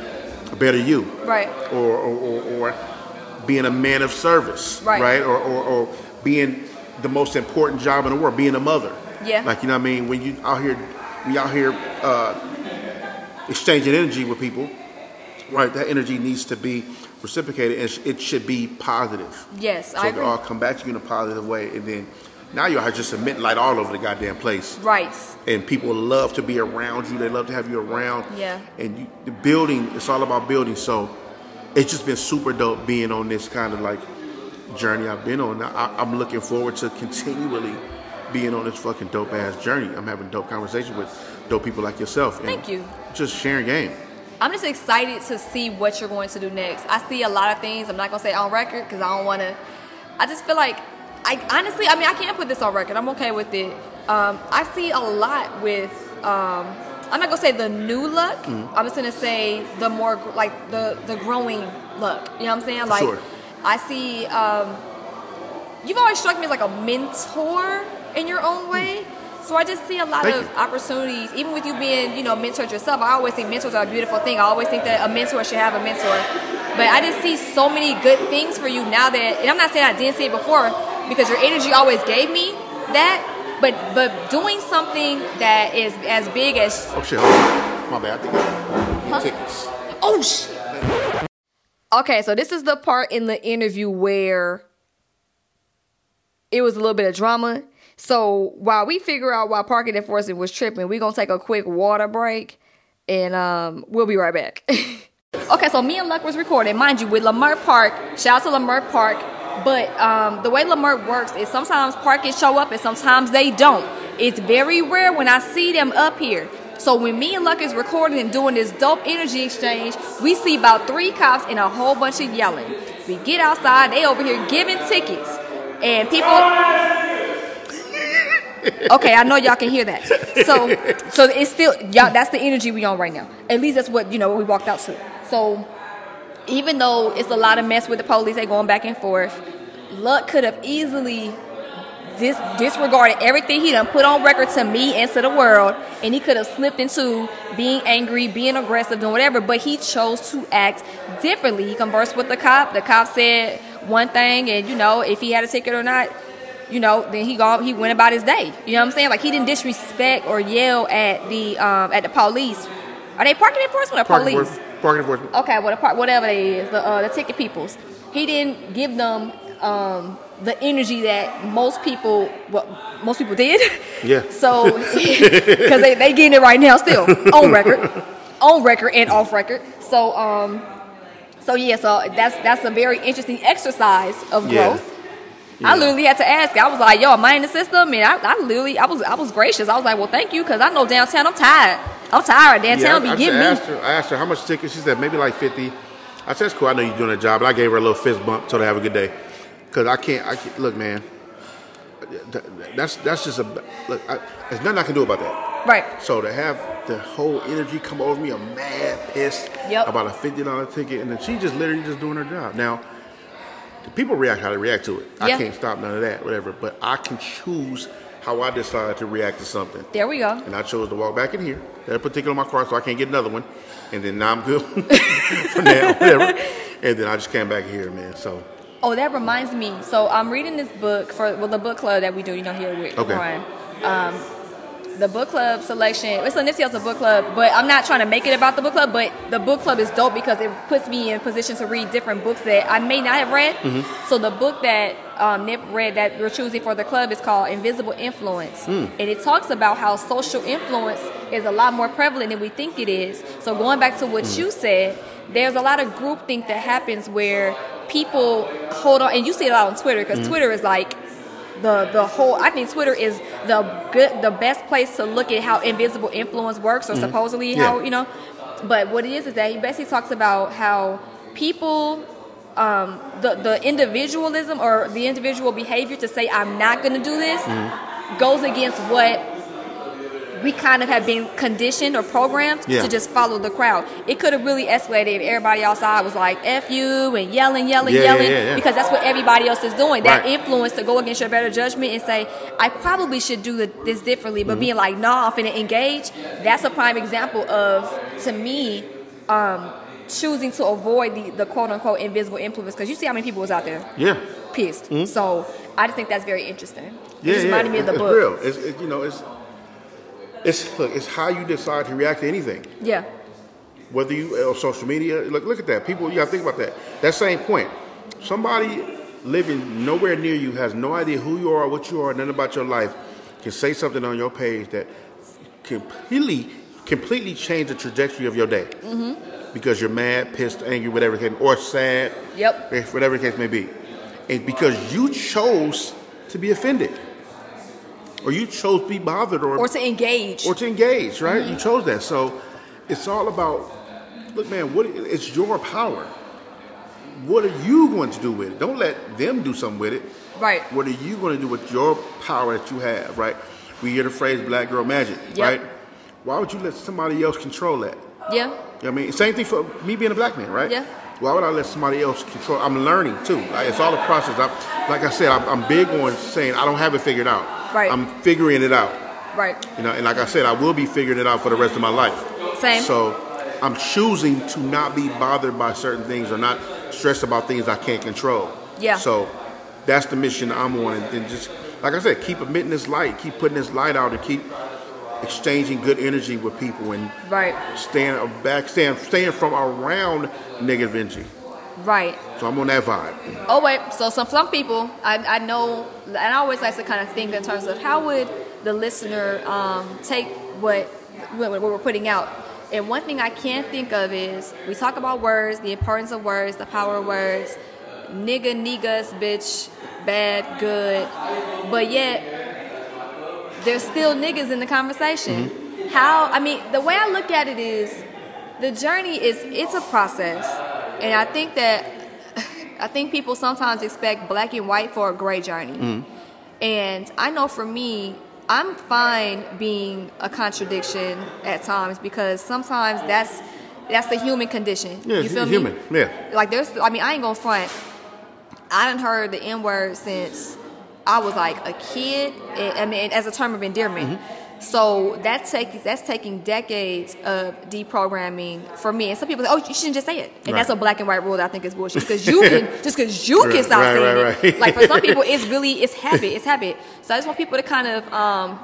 a better you, Right. or or, or, or being a man of service, Right. Or, or or being the most important job in the world, being a mother. Yeah. Like you know what I mean? When you out here, we out here uh, exchanging energy with people, right? That energy needs to be reciprocated, and it should be positive. Yes, So I agree. all come back to you in a positive way, and then now you're just emitting light all over the goddamn place. Right. And people love to be around you. They love to have you around. Yeah. And you, the building, it's all about building. So it's just been super dope being on this kind of like journey I've been on. I, I'm looking forward to continually being on this fucking dope ass journey. I'm having dope conversations with dope people like yourself. Thank you. Just sharing game. I'm just excited to see what you're going to do next. I see a lot of things. I'm not gonna say on record because I don't want to. I just feel like, I honestly, I mean, I can't put this on record. I'm okay with it. Um, I see a lot with. Um, I'm not gonna say the new look. Mm-hmm. I'm just gonna say the more like the the growing look. You know what I'm saying? Like, sure. I see. Um, you've always struck me as like a mentor in your own way. So I just see a lot Thank of you. opportunities, even with you being, you know, mentored yourself. I always think mentors are a beautiful thing. I always think that a mentor should have a mentor. But I just see so many good things for you now that, and I'm not saying I didn't see it before because your energy always gave me that. But but doing something that is as big as Oh shit, hold on. My bad. I think I Huh? tickets. Oh shit. Okay, so this is the part in the interview where it was a little bit of drama. So while we figure out why parking enforcement was tripping, we're gonna take a quick water break and um we'll be right back. <laughs> okay, so me and Luck was recording, mind you, with Leimert Park. Shout out to Leimert Park. But um, the way Leimert works is sometimes parkers show up and sometimes they don't. It's very rare when I see them up here. So when me and Luck is recording and doing this dope energy exchange, we see about three cops and a whole bunch of yelling. We get outside, they over here giving tickets. And people Okay, I know y'all can hear that. So so it's still y'all that's the energy we on right now. At least that's what you know we walked out to. So even though it's a lot of mess with the police, they going back and forth. Luck could have easily dis- disregarded everything he done put on record to me and to the world, and he could have slipped into being angry, being aggressive, doing whatever. But he chose to act differently. He conversed with the cop. The cop said one thing, and you know if he had a ticket or not. You know, then he go, he went about his day. You know what I'm saying? Like he didn't disrespect or yell at the um, at the police. Are they parking enforcement or Parking police? Parking enforcement. Okay, well, the whatever it is, the uh, the ticket peoples. He didn't give them um, the energy that most people, well, most people did. <laughs> Yeah. So, <laughs> <laughs> because they they getting it right now, still on record, on record and off record. So, um, so yeah, so that's that's a very interesting exercise of Yeah. Growth. I literally had to ask. I was like, "Yo, am I in the system?" And I, I literally, I was, I was gracious. I was like, "Well, thank you," because I know downtown. I'm tired. I'm tired. Downtown I, be getting I, me. her, I asked her how much tickets. She said maybe like fifty. I said, "That's cool. I know you're doing a job." And I gave her a little fist bump. Told her have a good day. Cause I can't. I can't, look, man. That's that's just a look. I, there's nothing I can do about that. Right. So to have the whole energy come over me, I'm mad, pissed Yep. about a fifty dollar ticket, and then she just literally just doing her job. Now, people react how they react to it. I Yeah. can't stop none of that, whatever. But I can choose how I decide to react to something. There we go. And I chose to walk back in here. That particular my car, so I can't get another one. And then now I'm good <laughs> for now, whatever. And then I just came back here, man. So Oh, that reminds me. So I'm reading this book for well the book club that we do, you know, here with Okay. Ryan. Um, the book club selection. It's a Nipsey Hussle book club, but I'm not trying to make it about the book club. But the book club is dope because it puts me in position to read different books that I may not have read. Mm-hmm. So the book that um, Nip read that we're choosing for the club is called Invisible Influence, hmm. and it talks about how social influence is a lot more prevalent than we think it is. So going back to what hmm. you said, there's a lot of groupthink that happens where people hold on, and you see it a lot on Twitter because hmm. Twitter is like the the whole I think Twitter is the good the best place to look at how invisible influence works or supposedly how you know. But what it is is that he basically talks about how people um, the the individualism or the individual behavior to say I'm not going to do this goes against what we kind of have been conditioned or programmed Yeah. to just follow the crowd. It could have really escalated if everybody outside was like "f you" and yelling, yelling, Yeah, yelling, yeah, because that's what everybody else is doing. That Right. influence to go against your better judgment and say, "I probably should do this differently," Mm-hmm. but being like, "Nah, I'm finna engage." That's a prime example of, to me, um, choosing to avoid the, the quote unquote invisible influence because you see how many people was out there yeah, pissed. So I just think that's very interesting. It Mm-hmm. yeah, just reminded me of the it's book. real. It's it, you know it's it's look. It's how you decide to react to anything. Yeah. whether you uh, on social media look look at that people you gotta think about that that same point somebody living nowhere near you has no idea who you are what you are nothing about your life can say something on your page that completely completely change the trajectory of your day mm-hmm. because you're mad pissed angry whatever it can or sad Yep. Eh, whatever the case may be and because you chose to be offended or you chose to be bothered Or or to engage. or to engage, right? You mm-hmm. chose that. So it's all about, look, man, what it's your power. What are you going to do with it? Don't let them do something with it. right. What are you going to do with your power that you have, right? We hear the phrase black girl magic, Yep. right? Why would you let somebody else control that? Yeah. You know what I mean? Same thing for me being a black man, right? Yeah. Why would I let somebody else control? I'm learning too. It's all a process. I'm, like I said, I'm, I'm big on saying I don't have it figured out. Right. I'm figuring it out. Right. You know, and like I said, I will be figuring it out for the rest of my life. Same. So I'm choosing to not be bothered by certain things or not stressed about things I can't control. Yeah. So that's the mission I'm on, and, and just like I said, keep emitting this light, keep putting this light out, and keep exchanging good energy with people, and Right. staying back, staying, staying from around negative energy. Right. So I'm on that vibe. Oh wait, so some some people I, I know, and I always like to kind of think in terms of how would the listener um, take what what what we're putting out. And one thing I can't think of is we talk about words, the importance of words, the power of words, nigga, niggas, bitch, bad, good, but yet there's still niggas in the conversation. How I mean, the way I look at it is the journey is it's a process, and I think that <laughs> I think people sometimes expect black and white for a gray journey, and I know for me. I'm fine being a contradiction at times because sometimes that's that's the human condition. Yeah, you feel me? human. Yeah. Like there's, I mean, I ain't gonna front. I didn't heard the N word since I was like a kid. and- I mean, as a term of endearment. Mm-hmm. So that takes that's taking decades of deprogramming for me. And some people say, "Oh, you shouldn't just say it," and that's a black and white rule that I think is bullshit. Because you <laughs> can just because you can Right, stop right, saying right, it. Like for some <laughs> people, it's really it's habit. It's habit. So I just want people to kind of. Um,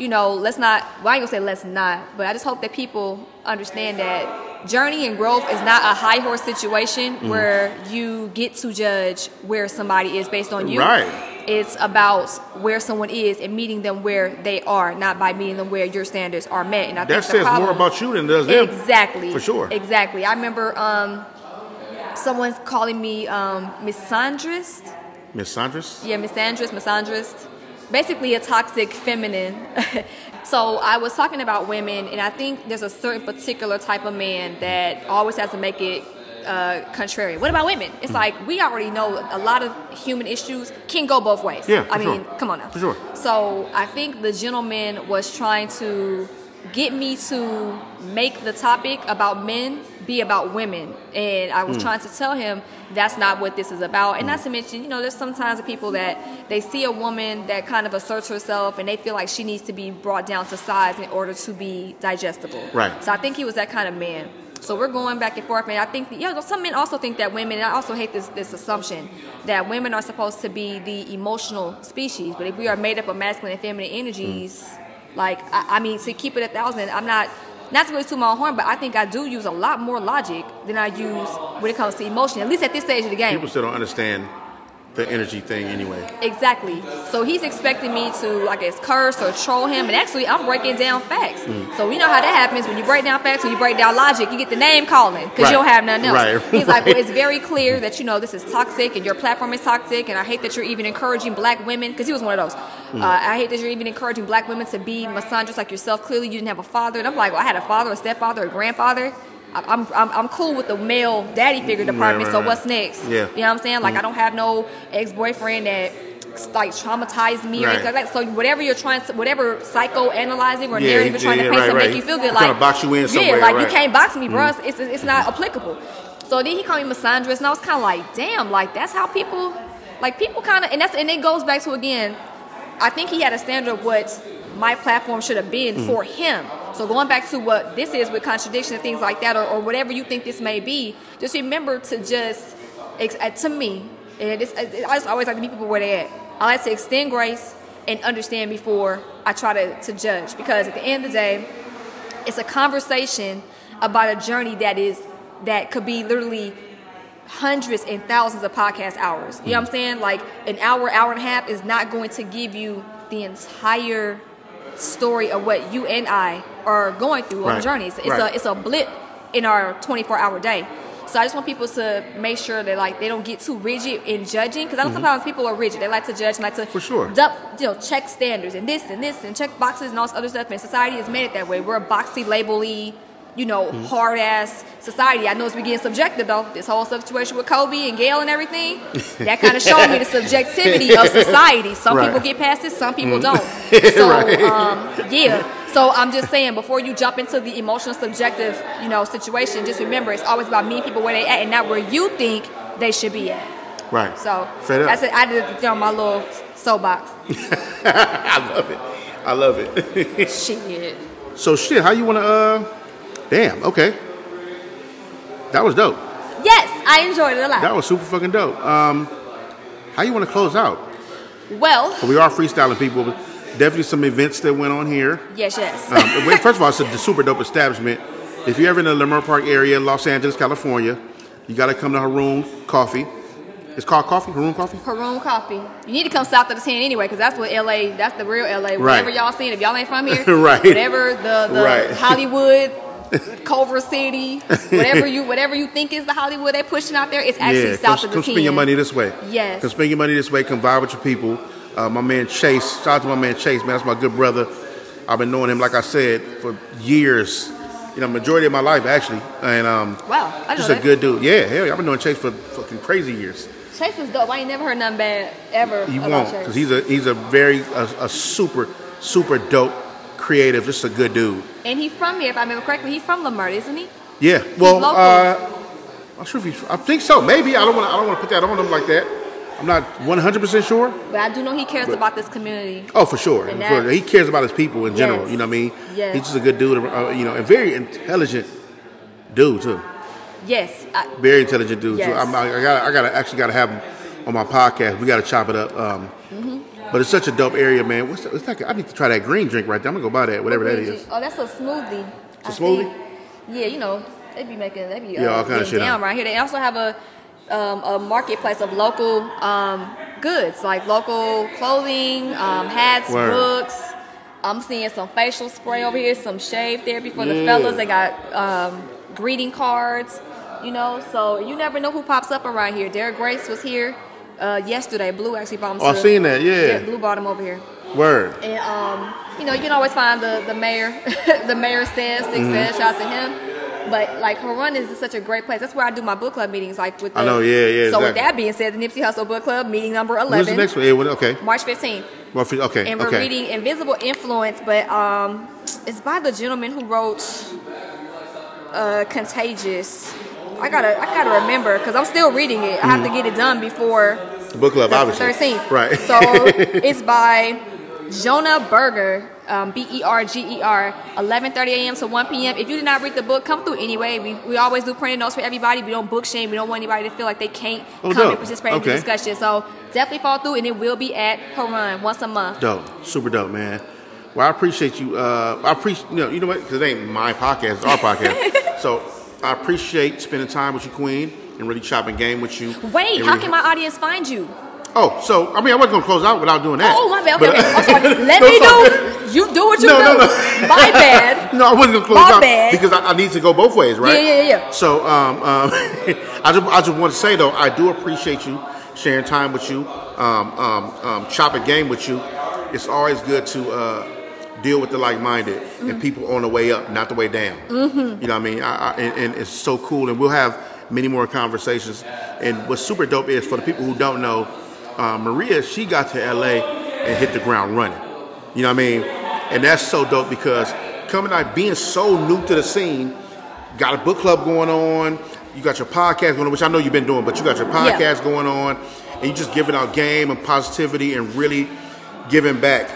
you know, let's not, well, I ain't gonna say let's not, but I just hope that people understand that journey and growth is not a high horse situation Mm-hmm. where you get to judge where somebody is based on you. Right. It's about where someone is and meeting them where they are, not by meeting them where your standards are met. And I That says more about you than does them. Exactly. For sure. Exactly. I remember um, someone calling me um, misandrist. Miss Sandras? Yeah, misandrist, misandrist. Basically, a toxic feminine. <laughs> so I was talking about women, and I think there's a certain particular type of man that always has to make it uh, contrary. What about women? It's like we already know a lot of human issues can go both ways. Yeah, for I mean, sure. come on now. For sure. So I think the gentleman was trying to get me to make the topic about men be about women, and I was Hmm. trying to tell him that's not what this is about. And not to mention, you know, there's sometimes people that they see a woman that kind of asserts herself, and they feel like she needs to be brought down to size in order to be digestible. Right. So I think he was that kind of man. So we're going back and forth, and I think, yeah, some men also think that women, and I also hate this this assumption that women are supposed to be the emotional species, but if we are made up of masculine and feminine energies, like I, I mean, to keep it a thousand, I'm not. Not to really toot my own horn, but I think I do use a lot more logic than I use when it comes to emotion. At least at this stage of the game. People still don't understand the energy thing anyway. Exactly. So he's expecting me to, I guess, curse or troll him, and actually, I'm breaking down facts. Mm. So we know how that happens when you break down facts, when you break down logic, you get the name calling because Right. you don't have nothing else. Right. He's like, well, it's very clear that you know this is toxic, and your platform is toxic, and I hate that you're even encouraging black women because he was one of those. Mm. Uh, I hate that you're even encouraging black women to be misandrous like yourself. Clearly, you didn't have a father, and I'm like, well, I had a father, a stepfather, a grandfather. I'm, I'm, I'm cool with the male daddy figure department. right, so what's next? Yeah. You know what I'm saying? Like I mm. don't have no ex boyfriend that like traumatized me or Right. anything like that. So whatever you're trying to, whatever psychoanalyzing or Yeah, narrative you're trying yeah, to paint right, to right. make you feel good, Trying like to box you in yeah, like right. you can't box me, bro. Mm. It's, it's not applicable. So then he called me misandrist, and I was kind of like, damn, like that's how people, like people kind of, and that's and it goes back to again, I think he had a standard of what my platform should have been mm. for him. So going back to what this is with contradiction and things like that, or, or whatever you think this may be, just remember to just, uh, to me, and it's, I just always like to meet people where they at. I like to extend grace and understand before I try to, to judge, because at the end of the day, it's a conversation about a journey that is that could be literally hundreds and thousands of podcast hours. You know what I'm saying? Like an hour, hour and a half is not going to give you the entire story of what you and I are going through on Right. the journey. It's, Right. a it's a blip in our 24 hour day. So I just want people to make sure that like they don't get too rigid in judging because I know sometimes people are rigid. They like to judge and like to Mm-hmm. For sure. you know, check standards and this and this and check boxes and all this other stuff. And society has made it that way. We're a boxy, labely, you know, Mm-hmm. hard ass society. I know it's getting subjective though. This whole situation with Kobe and Gayle and everything, that kind of <laughs> showed me the subjectivity of society. Some Right. Mm-hmm. people get past it, some people don't. <laughs> So um, yeah. So I'm just saying, before you jump into the emotional, subjective, you know, situation, just remember it's always about meeting people where they at and not where you think they should be at. Right. So Straight up. that's it. I did you know, my little soapbox. <laughs> I love it. I love it. Shit. so shit, how you wanna uh damn, okay. That was dope. Yes, I enjoyed it a lot. That was super fucking dope. Um how you wanna close out? well, We are freestyling people, but definitely some events that went on here. yes, yes. Um, first of all, it's a super dope establishment. If you're ever in the Leimert Park area, Los Angeles, California, you got to come to Harun Coffee. It's called Coffee, Harun Coffee. Harun Coffee. You need to come south of the 10 anyway, because that's what LA, that's the real LA. Whatever y'all seen, if y'all ain't from here, <laughs> Right. whatever the, the Right. <laughs> Hollywood, <laughs> Culver City, whatever you whatever you think is the Hollywood they're pushing out there, it's actually yeah, south come, of the come 10. spend your money this way. Yes. Come spend your money this way. Come vibe with your people. Uh, my man Chase, shout out to my man Chase, man. That's my good brother. I've been knowing him, like I said, for years. You know, majority of my life actually, and um, Wow, I just a that. good dude. Yeah, hell, yeah, I've been knowing Chase for fucking crazy years. Chase is dope. I ain't never heard nothing bad ever He about won't, because he's a he's a very a, a super super dope, creative, just a good dude. And he's from here, if I remember correctly. He's from Leimert, isn't he? Yeah. Well, uh, I'm sure if he's. I think so. Maybe I don't want. I don't want to put that on him like that. I'm not 100 percent sure. But I do know he cares about this community. Oh, for sure. And For- that- he cares about his people in general. Yes. You know what I mean? Yes. He's just a good dude. Uh, you know, and very intelligent dude too. Yes. I, Very intelligent dude. Yes. too. I'm, I got. I got to actually got to have him on my podcast. We got to chop it up. Um, Mm-hmm. But it's such a dope area, man. What's that? It's like I need to try that green drink right there. I'm gonna go buy that, whatever that is. Oh, that's a smoothie. It's a smoothie? Yeah, you know, they be making, they be Yeah, all uh, kinda shit down out. right here. They also have a um, a marketplace of local um, goods, like local clothing, um, hats, Word. books. I'm seeing some facial spray over here, some shave therapy for the fellas. They got um, greeting cards, you know. So you never know who pops up around here. Derek Grace was here uh, yesterday. Blue actually brought him. Oh, I seen that, yeah. Blue brought him over here. Word. And um, you know, you can always find the the mayor, <laughs> the mayor says, six Mm-hmm. says, shout out to him. But like Harun is such a great place. That's where I do my book club meetings. Like with the, I know, yeah, yeah, So with that being said, the Nipsey Hussle Book Club meeting number eleven, the next one? Yeah, what- okay. March fifteenth, for- okay. and we're okay. reading Invisible Influence, but um, it's by the gentleman who wrote uh, Contagious. I gotta I gotta remember because I'm still reading it. I have to get it done before The book club, the obviously. 13th. Right. So <laughs> it's by Jonah Berger, um, B E R G E R, 11:30 a.m. to 1 p.m. If you did not read the book, come through anyway. We, we always do printed notes for everybody. We don't book shame. We don't want anybody to feel like they can't Oh, come dope. and participate in the discussion. So definitely follow through, and it will be at Harun once a month. Dope, super dope, man. Well, I appreciate you. Uh, I appreciate you know, you know what? Because it ain't my podcast, it's our <laughs> podcast. so I appreciate spending time with you, Queen, and really chopping game with you. Wait, how really- can my audience find you? Oh, so I mean, I wasn't gonna close out without doing that. Oh, my bad. Okay, But- okay. I'm sorry. <laughs> Let No, me do. You do what you No, do. no, no. My <laughs> bad. No, I wasn't gonna close My out bad. because I, I need to go both ways, right? Yeah, yeah, yeah. So, um, um, <laughs> I just, I just want to say though, I do appreciate you sharing time with you, um, um, um, chopping game with you. It's always good to uh, deal with the like-minded Mm-hmm. and people on the way up, not the way down. Mm-hmm. You know what I mean? I, I, and, and it's so cool, and we'll have many more conversations. And what's super dope is for the people who don't know, uh, Maria, she got to LA and hit the ground running. You know what I mean? And that's so dope because coming out being so new to the scene, got a book club going on, you got your podcast going on, which I know you've been doing, but you got your Yeah. podcast going on, and you just giving out game and positivity and really giving back.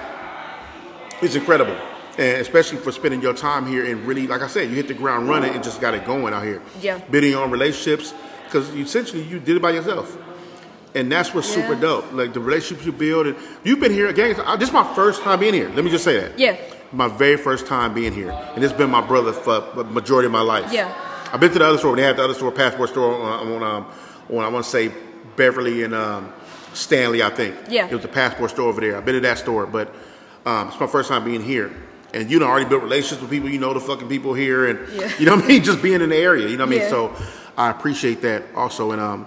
It's incredible. And especially for spending your time here and really, like I said, you hit the ground running and just got it going out here. Yeah. Building your own relationships, because essentially you did it by yourself. And that's what's super dope. Like the relationships you build. And you've been here again. This is my first time being here. Let me just say that. Yeah. My very first time being here. And it's been my brother for the majority of my life. Yeah. I've been to the other store. When they had the other store, Passport store on, on, um, on I want to say Beverly and um, Stanley, I think. Yeah. It was a Passport store over there. I've been to that store, but um, it's my first time being here. And you know, already built relationships with people. You know the fucking people here, and Yeah. <laughs> you know what I mean. Just being in the area, you know what I mean. Yeah. So I appreciate that also, and um,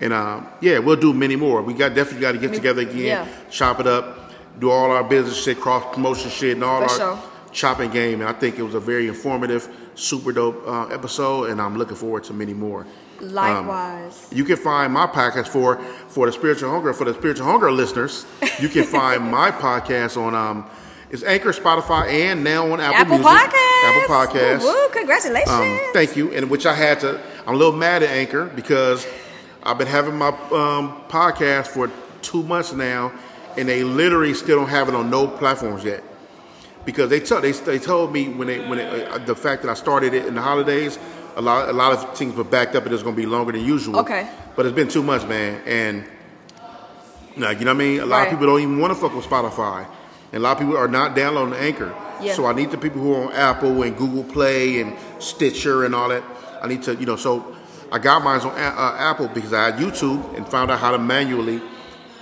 and um, yeah, we'll do many more. We got definitely got to get together again, yeah. chop it up, do all our business shit, cross promotion shit, and all For our sure. chopping game. And I think it was a very informative, super dope uh, episode, and I'm looking forward to many more. Likewise. You can find my podcast for for the spiritual hunger for the spiritual hunger listeners. You can find <laughs> my podcast on um, it's Anchor, Spotify, and now on Apple, Apple Music, Podcasts. Apple Podcasts. Woo, congratulations. Um, thank you. And which I had to. I'm a little mad at Anchor because I've been having my um, podcast for two months now, and they literally still don't have it on no platforms yet. Because they told they, they told me when they when it, uh, the fact that I started it in the holidays, a lot a lot of things were backed up and it's going to be longer than usual. Okay. But it's been two months, man, and like you know what I mean. A lot Right. of people don't even want to fuck with Spotify, and a lot of people are not downloading Anchor. Yeah. So I need the people who are on Apple and Google Play and Stitcher and all that. I need to, you know, so I got mine on uh, Apple because I had YouTube and found out how to manually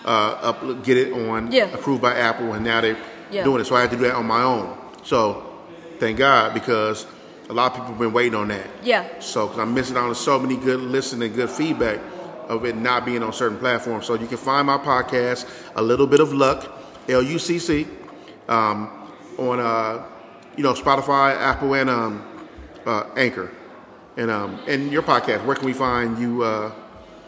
uh, up, get it on Yeah. approved by Apple, and now they're Yeah. doing it. So I had to do that on my own. So thank God because a lot of people have been waiting on that. Yeah. So because I'm missing out on so many good listening, good feedback of it not being on certain platforms. So you can find my podcast, A Little Bit of Luck, L U C C, um, on uh, you know Spotify, Apple, and um, uh, Anchor, and um, and your podcast. Where can we find you? Uh,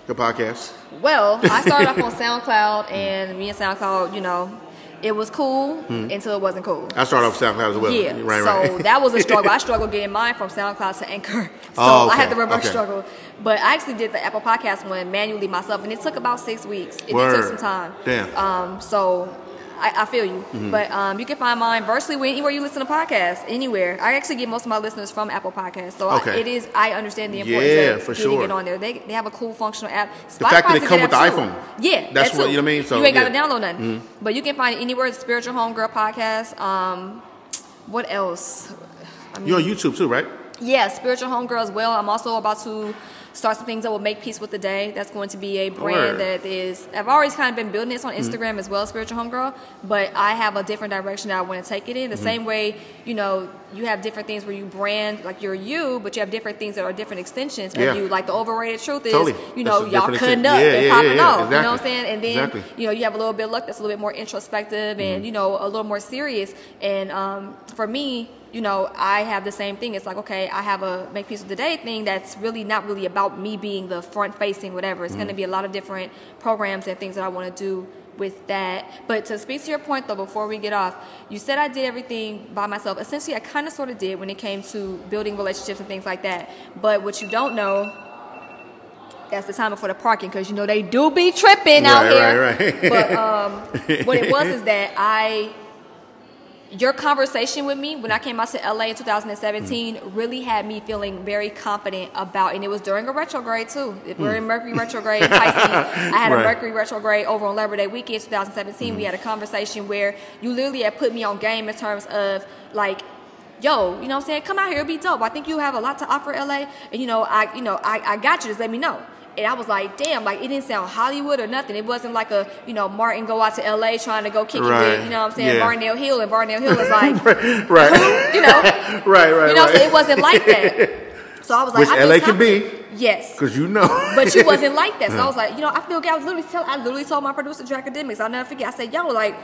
your podcast? Well, I started off <laughs> on SoundCloud, and me and SoundCloud, you know, it was cool until it wasn't cool. I started off SoundCloud as well. Yeah, Right, so right. <laughs> that was a struggle. I struggled getting mine from SoundCloud to Anchor, <laughs> so Oh, I had the reverse okay. struggle. But I actually did the Apple Podcast one manually myself, and it took about six weeks. It did Word. take some time. Damn. Um, so I, I feel you, but um, you can find mine virtually anywhere you listen to podcasts, anywhere. I actually get most of my listeners from Apple Podcasts, so I, it is. I understand the importance Yeah, of for getting sure. it on there. They, they have a cool functional app. The fact that it a come with the too. iPhone. Yeah, That's that what- you know what I mean? So, you ain't got to yeah. Mm-hmm. download nothing, but you can find it anywhere. Spiritual Homegirl Podcast. Um, what else? I You're on YouTube too, right? Yeah, spiritual homegirl as well. I'm also about to start some things that will make peace with the day. That's going to be a brand Word. that is. I've always kind of been building this on Mm-hmm. Instagram as well, spiritual homegirl. But I have a different direction that I want to take it in. The Mm-hmm. same way, you know, you have different things where you brand like you're you, but you have different things that are different extensions Yeah. of you. Like the overrated truth is, Totally. you know, y'all cutting up yeah, and yeah, popping off. You know what I'm saying? And then Exactly. you know, you have a little bit of luck that's a little bit more introspective and, Mm-hmm. you know, a little more serious. And um, for me, you know, I have the same thing. It's like, okay, I have a make peace with the day thing that's really not really about me being the front facing, whatever. It's going to be a lot of different programs and things that I want to do with that. But to speak to your point though, before we get off, you said I did everything by myself. Essentially, I kind of sort of did when it came to building relationships and things like that. But what you don't know that's the time before the parking because you know they do be tripping out here. right, right. But um, what it was <laughs> is that I, your conversation with me when I came out to LA in 2017 really had me feeling very confident about, and it was during a retrograde too. Hmm. We're in Mercury retrograde Pisces. <laughs> I had a Mercury retrograde over on Labor Day weekend 2017. We hmm. had a conversation where you literally had put me on game in terms of like yo, you know what I'm saying? Come out here, it'll be dope. I think you have a lot to offer LA. And you know, I you know, I, I got you, just let me know. And I was like, damn, like it didn't sound Hollywood or nothing. It wasn't like a, you know, Martin go out to LA trying to go kick it with, you know what I'm saying, Yeah. Barnell Hill and Barnell Hill is <laughs> like right. <laughs> you know, <laughs> right, right, you know, right. so it wasn't like that. So I was like, Which I LA can be. Yes. Because you know. But you wasn't like that. So I was like, you know, I feel good. I was literally tell, I literally told my producer, Drew Academics, I'll never forget. I said, yo, like,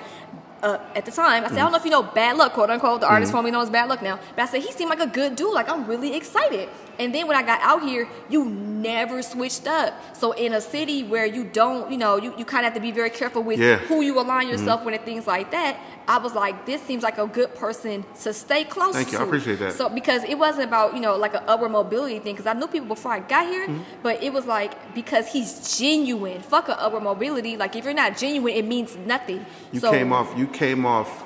uh, at the time, I said, I don't know if you know Bad Luck, quote unquote. The artist formerly known as Bad Luck now. But I said, he seemed like a good dude. Like, I'm really excited. And then when I got out here, you never switched up. So in a city where you don't, you know, you, you kind of have to be very careful with Yeah. Mm-hmm. who you align yourself with and things like that. I was like, this seems like a good person to stay close to. Thank you. to. I appreciate that. So because it wasn't about you know like an upward mobility thing because I knew people before I got here, Mm-hmm. but it was like because he's genuine. Fuck a upward mobility. Like if you're not genuine, it means nothing. You so, came off. You came off.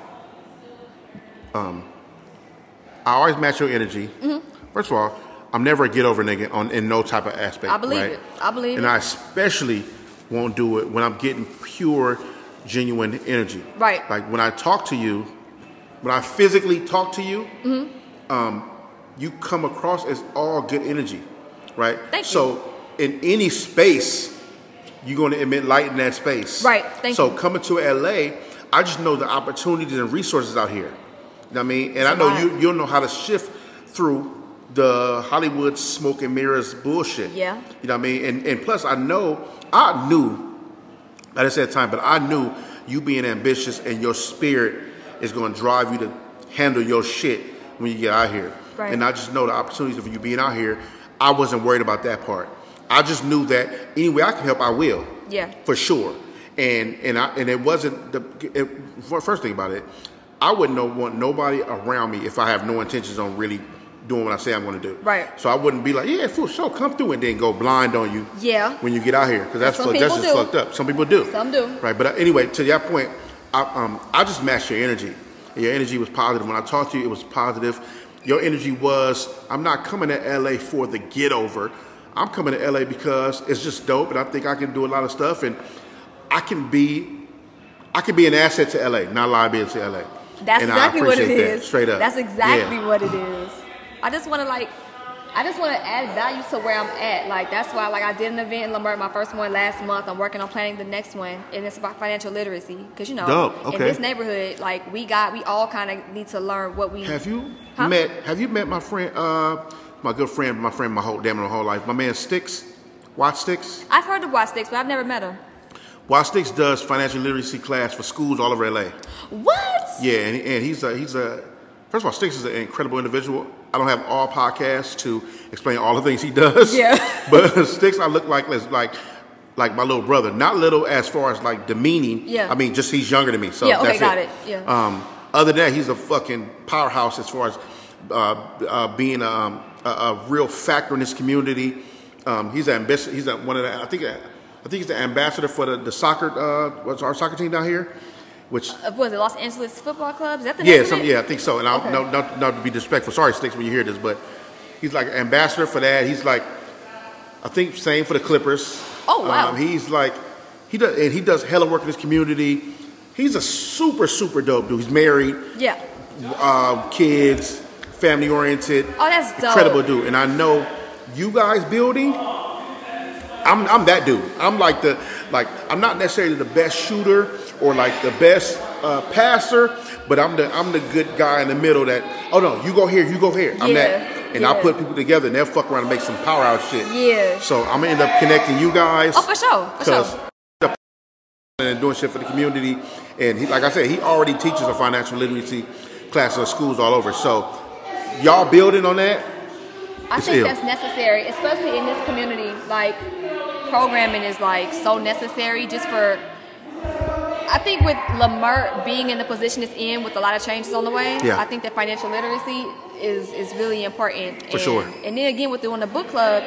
Um, I always match your energy. First of all, I'm never a get over nigga on in no type of aspect. I believe right? it. I believe and it. And I especially won't do it when I'm getting pure, genuine energy. Right. Like when I talk to you, when I physically talk to you, Mm-hmm. um, you come across as all good energy, right? Thank you. so in any space, you're going to emit light in that space. Right. Thank you. so you. coming to LA, I just know the opportunities and resources out here. You know what I mean? And It's I know you you'll know how to shift through the Hollywood smoke and mirrors bullshit. Yeah. You know what I mean? And and plus I know I knew I didn't say at time, but I knew you being ambitious and your spirit is going to drive you to handle your shit when you get out here. Right. And I just know the opportunities of you being out here. I wasn't worried about that part. I just knew that any way I can help, I will. Yeah. For sure. And and I and it wasn't the it, first thing about it. I wouldn't know, want nobody around me if I have no intentions on really doing what I say I'm going to do. Right. So I wouldn't be like, yeah, for sure, come through and then go blind on you. Yeah. When you get out here, because that's fuck- that's just do. fucked up. Some people do. Some do. Right. But uh, anyway, to that point, I, um, I just matched your energy. Your energy was positive. When I talked to you, it was positive. Your energy was, I'm not coming to LA for the get over. I'm coming to LA because it's just dope, and I think I can do a lot of stuff, and I can be, I can be an asset to LA, not a liability to LA. That's And I exactly what it that, is. straight up. That's exactly Yeah. what it is. I just want to like, I just want to add value to where I'm at. Like that's why, like I did an event in Lombard, my first one last month. I'm working on planning the next one, and it's about financial literacy. Because you know, Dope. in this neighborhood, like we got, we all kind of need to learn what we. Have you Huh? met? Have you met my friend? Uh, my good friend, my friend, my whole damn my whole life. My man Sticks, Watch Sticks. I've heard of Watch Sticks, but I've never met him. Watch Sticks does financial literacy class for schools all over LA. What? Yeah, and, and he's a he's a first of all, Sticks is an incredible individual. I don't have all podcasts to explain all the things he does. Yeah. <laughs> but Sticks, I look like like like my little brother. Not little as far as like demeaning. Yeah. I mean, just he's younger than me. So Yeah, okay, that's got it. Yeah. Um, other than that, he's a fucking powerhouse as far as uh, uh, being um, a, a real factor in this community. Um, he's an ambassador. He's a, one of the. I think. I think he's the ambassador for the, the soccer. Uh, what's our soccer team down here? Which Uh, was it Los Angeles Football Club? Is that the name yeah, some, yeah, I think so. And I, Okay. no, not, not to be disrespectful. Sorry, Sticks, when you hear this, but he's like ambassador for that. He's like, I think same for the Clippers. Oh, wow. Um, he's like, he does, and he does hella work in his community. He's a super, super dope dude. He's married, Yeah. uh, kids, family oriented. Oh, that's dope. Incredible dude. And I know you guys building. I'm, I'm that dude. I'm like the like I'm not necessarily the best shooter or like the best uh, passer, but I'm the I'm the good guy in the middle that oh no you go here you go here I'm Yeah, that and I'll put people together and they'll fuck around and make some power out shit. Yeah. So I'm gonna end up connecting you guys. Oh, for sure. For and doing shit for the community, and he, like I said, he already teaches a financial literacy class at schools all over. So y'all building on that? I think ill. that's necessary, especially in this community. Like, programming is like so necessary just for. I think with Leimert being in the position it's in, with a lot of changes on the way, Yeah. I think that financial literacy is is really important. For and, sure. And then again, with doing the book club,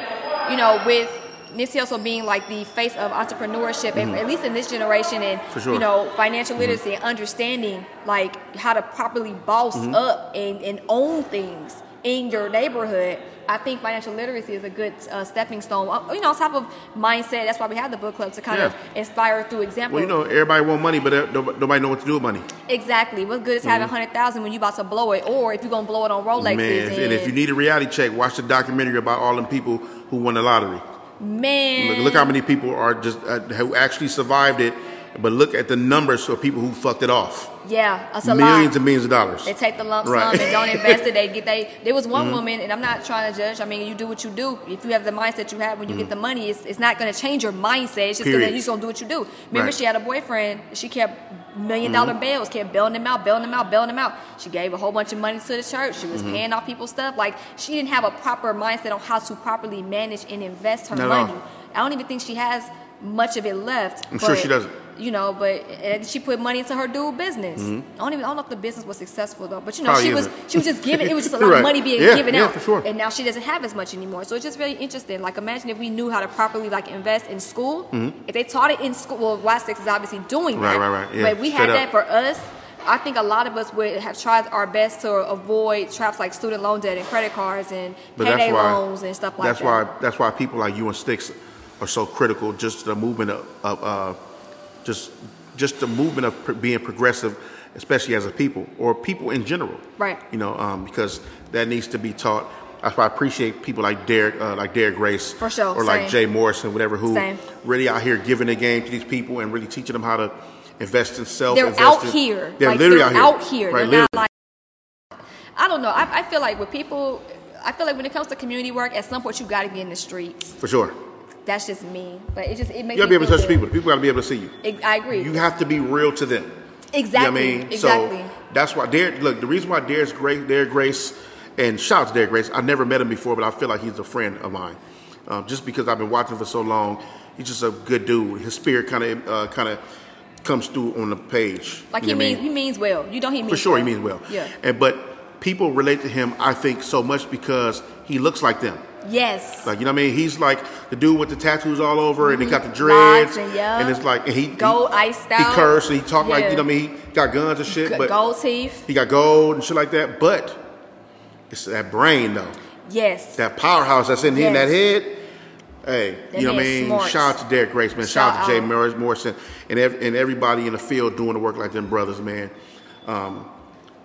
you know, with Nipsey also being like the face of entrepreneurship, and at least in this generation, and Mm-hmm. Sure. Mm-hmm. you know, financial literacy and understanding like how to properly boss Mm-hmm. up and, and own things in your neighborhood. I think financial literacy is a good uh, stepping stone. Uh, You know, type of mindset. That's why we have the book club to kind of inspire through example. Well, you know, everybody want money, but uh, nobody know what to do with money. exactly. What's good is having a hundred thousand when you about to blow it, or if you're gonna blow it on Rolexes. Man, and, and if you need a reality check, watch the documentary about all them people who won the lottery. man, Look, look how many people are just uh, who actually survived it, but look at the numbers of people who fucked it off. Yeah, that's a Millions lot. and millions of dollars. They take the lump Right. Mm-hmm. sum and don't invest it. They <laughs> get they. There was one woman, and I'm not trying to judge. I mean, you do what you do. If you have the mindset you have when you get the money, it's, it's not going to change your mindset. It's just gonna, Mm-hmm. Period. you're just going to do what you do. Remember, Right. she had a boyfriend. She kept million dollar Mm-hmm. bills, kept bailing them out, bailing them out, bailing them out. She gave a whole bunch of money to the church. She was Mm-hmm. paying off people's stuff. Like she didn't have a proper mindset on how to properly manage and invest her Not money. I don't even think she has much of it left. I'm sure she doesn't. You know, but and she put money into her dude business. I don't even I don't know if the business was successful though, but you know, Probably she was isn't. she was just giving. It was just a <laughs> lot Right. of money being Yeah, given yeah, out, sure. and now she doesn't have as much anymore. So it's just really interesting. Like, imagine if we knew how to properly like invest in school. If they taught it in school, well, Y Six is obviously doing Mm-hmm. Right, that. right, right. Yeah, but we had straight that for us. I think a lot of us would have tried our best to avoid traps like student loan debt and credit cards and But payday why loans and stuff like that's that. That's why that's why people like you and Sticks are so critical. Just the movement of, of uh, just just the movement of pr- being progressive, especially as a people or people in general. Right. You know, um, because that needs to be taught. That's why I appreciate people like Derek, uh, like Derek Grace, For sure, or like. Jay Morrison, whatever, who Same. really out here giving the game to these people and really teaching them how to invest in self. they're out in- here. They're like, literally they're out here. Right, Right, they're literally. not like. I don't know. I, I feel like with people, I feel like when it comes to community work, at some point you got to be in the streets. for sure. That's just me, but it just it makes You gotta be able to touch good. people. People gotta be able to see you. I agree. You have to be real to them. exactly. You know what I mean? Exactly. So that's why Derek, look, the reason why Derek's great, Derek Grace, and shout out to Derek Grace, I never met him before, but I feel like he's a friend of mine. Um, just because I've been watching for so long, he's just a good dude. His spirit kind of uh, kind of comes through on the page. like You he know what I means mean? he means well. You don't he means For sure, he means well. Yeah. And but people relate to him, I think, so much because he looks like them. Yes. Like you know what I mean? He's like the dude with the tattoos all over, and he got the dreads, and yeah. and it's like and he Gold he, iced He cursed and he talked like you know what I mean? He got guns and shit, G- but gold teeth. he got gold and shit like that. But it's that brain though, Yes. that powerhouse that's in, in that head. Hey, That you know what I mean? smart. Shout out to Derek Grace, man. Shout, Shout out to Jay out. Morris, Morrison and ev- and everybody in the field doing the work like them brothers, man. Um,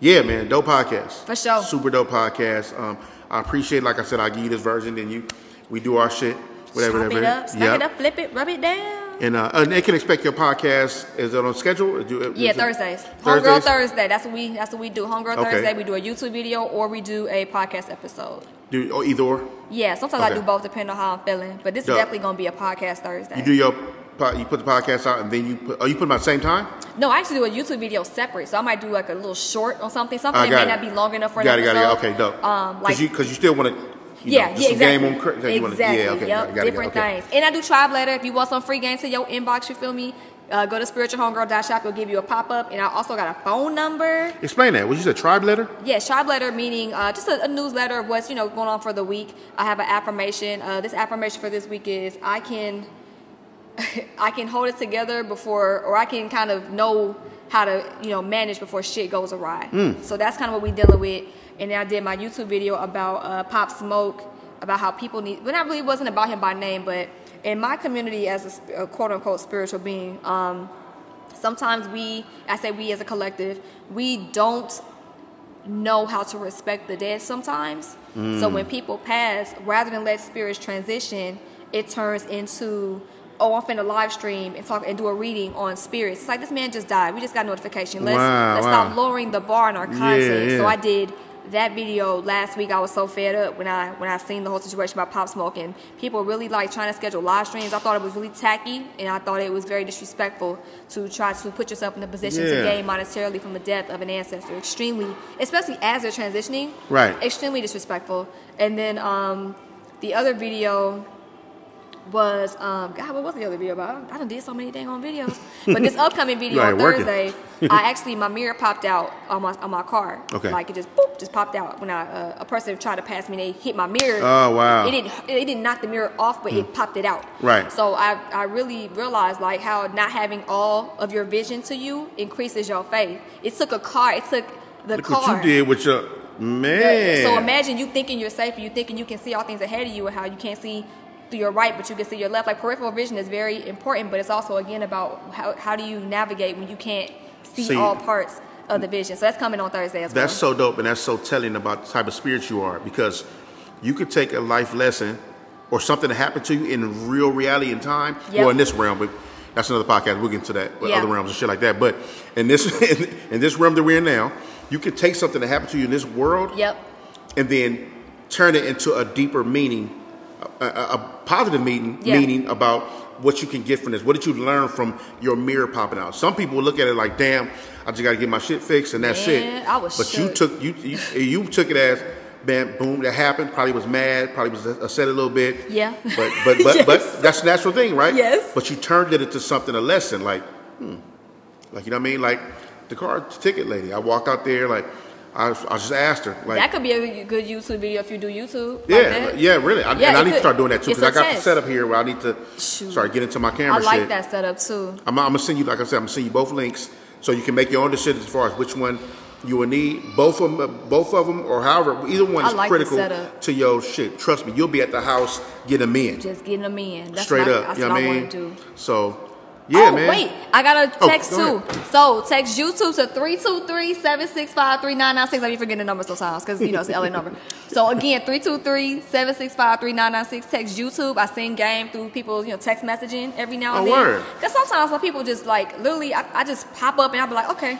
yeah, man, dope podcast. For sure. Super dope podcast. Um, I appreciate, like I said, I give you this version, then you, we do our shit, whatever. Chop whatever. it up, stack Yep. it up, flip it, rub it down. And uh, and they can expect your podcast. Is it on schedule? Do- Yeah, Thursdays. Homegirl Thursday. That's what we. That's what we do. Homegirl Okay. Thursday. We do a YouTube video or we do a podcast episode. Do or either or. Yeah, sometimes I do both depending on how I'm feeling. But this Dope. is definitely gonna be a podcast Thursday. You do your you put the podcast out and then you put, oh you put them at the same time. no, I actually do a YouTube video separate. So I might do like a little short or something. Something that may it. not be long enough for got it, got episode. it. Okay, dope. Um, Because like you because you still want to you yeah, know, yeah, exactly. game on you wanna- exactly. yeah, okay, yep. got it, got Different okay. things. And I do tribe letter. If you want some free games to your inbox, you feel me? Uh, go to spiritualhomegirl.shop. It'll give you a pop up, and I also got a phone number. Explain that. What you said, tribe letter? Yeah, tribe letter meaning uh, just a, a newsletter of what's you know going on for the week. I have an affirmation. Uh, this affirmation for this week is I can <laughs> I can hold it together before, or I can kind of know how to you know manage before shit goes awry. So that's kind of what we dealing with. And then I did my YouTube video about uh, Pop Smoke, about how people need. Well, not really wasn't about him by name, but in my community as a, a quote unquote spiritual being. Um, sometimes we i say we as a collective we don't know how to respect the dead sometimes so when people pass rather than let spirits transition it turns into oh i'm finna live stream and talk and do a reading on spirits it's like this man just died we just got notification let's Wow, let's wow. stop lowering the bar in our content so yeah. i did that video last week I was so fed up when I when I seen the whole situation about Pop smoking. people really like trying to schedule live streams. I thought it was really tacky and I thought it was very disrespectful to try to put yourself in a position to gain monetarily from the death of an ancestor. Extremely, especially as they're transitioning. Right. Extremely disrespectful. And then um, the other video was um, God, what was the other video about? I done did so many dang on videos. <laughs> But this upcoming video on. Thursday, <laughs> I actually my mirror popped out on my on my car. Okay. Like it just boop, just popped out when I uh, a person tried to pass me. They hit my mirror. Oh, wow. Hmm. It didn't it didn't knock the mirror off, but it popped it out. Right. So I I really realized like how not having all of your vision to you increases your faith. It took a car. It took the Look car. what you did with your man. So imagine you thinking you're safe, and you thinking you can see all things ahead of you, and how you can't see through your right, but you can see your left. Like peripheral vision is very important, but it's also again about how, how do you navigate when you can't see, See- all parts of the vision. So that's coming on Thursday as That's well. That's so dope, and that's so telling about the type of spirit you are because you could take a life lesson or something that happened to you in real reality and time, Yep. or in this realm, but that's another podcast. We'll get into that with Yeah. other realms and shit like that. But in this <laughs> in this realm that we're in now, you could take something that happened to you in this world Yep. and then turn it into a deeper meaning, a, a, positive meaning, Yeah. meaning about what you can get from this. What did you learn from your mirror popping out? Some people look at it like, "Damn, I just got to get my shit fixed and that's Man, it." I was but you took you, you you took it as, "Man, boom, that happened." Probably was mad. Probably was upset a little bit. Yeah. But but but <laughs> Yes. but that's a natural thing, right? Yes. But you turned it into something, a lesson, like, hmm, like you know what I mean, like the car ticket lady. I walked out there like. I, I just asked her, like, that could be a good YouTube video if you do YouTube. yeah, that. yeah, really. I, Yeah, and I need to start doing that too because I got the setup here where I need to Shoot. start getting into my camera I like shit. that setup too. I'm, I'm gonna send you, like I said, I'm gonna send you both links so you can make your own decisions as far as which one you will need. Both of them, both of them, or however, either one is like critical to your shit. Trust me, you'll be at the house getting them in Just getting them in. That's straight up. That's you know what I mean? So, yeah, oh, man. wait. I got a Oh, text go too. So text YouTube to 323-765-3996. I be forgetting the number sometimes because, you know, it's the LA number. <laughs> So again, 323-765-3996. Text YouTube. I send game through people, you know, text messaging every now and Oh, then. word. Because sometimes some people just like, literally, I, I just pop up and I'll be like, okay.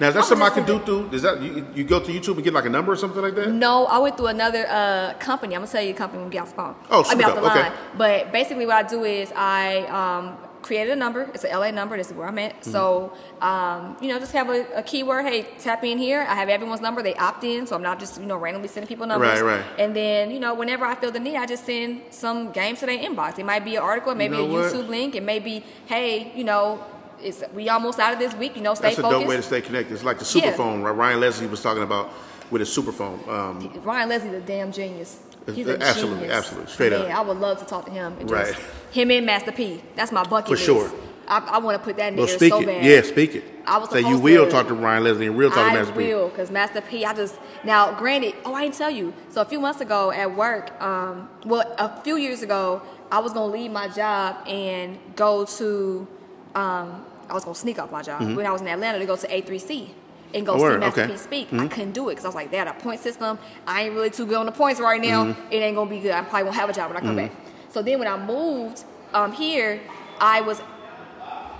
Now, is that I'm something I can do through? Is that you, you go to YouTube and get like a number or something like that? No, I went through another uh, company. I'm gonna tell you the company when we get off the phone. Oh, I mean, off the. Okay. line. But basically, what I do is I um, created a number. It's an LA number. This is where I'm at. Mm-hmm. So, um, you know, just have a, a keyword. Hey, tap in here. I have everyone's number. They opt in, so I'm not just you know randomly sending people numbers. Right, right. And then you know, whenever I feel the need, I just send some games to their inbox. It might be an article, it may You be know a what? YouTube link, it may be, hey, you know. It's, we almost out of this week, you know. Stay That's a focused. dope way to stay connected. It's like the super Yeah. phone, right? Ryan Leslie was talking about with his super phone. Um, Ryan Leslie's a damn genius. He's a Absolutely, genius. absolutely. Straight up. Man, I would love to talk to him. And just, Right. Him and Master P. That's my bucket For list. sure. I, I want to put that in well, there speak so it. bad. Yeah, speak it. I was Say you will to- talk to Ryan Leslie and real talk to I Master P. will, because Master P. I just now, granted. Oh, I didn't tell you. So a few months ago at work, um, well, a few years ago, I was gonna leave my job and go to. Um, I was gonna sneak off my job when I was in Atlanta to go to A3C and go Oh, see Master okay. P speak. I couldn't do it because I was like, they had a point system. I ain't really too good on the points right now. It ain't gonna be good. I probably won't have a job when I come back. So then when I moved um, here, I was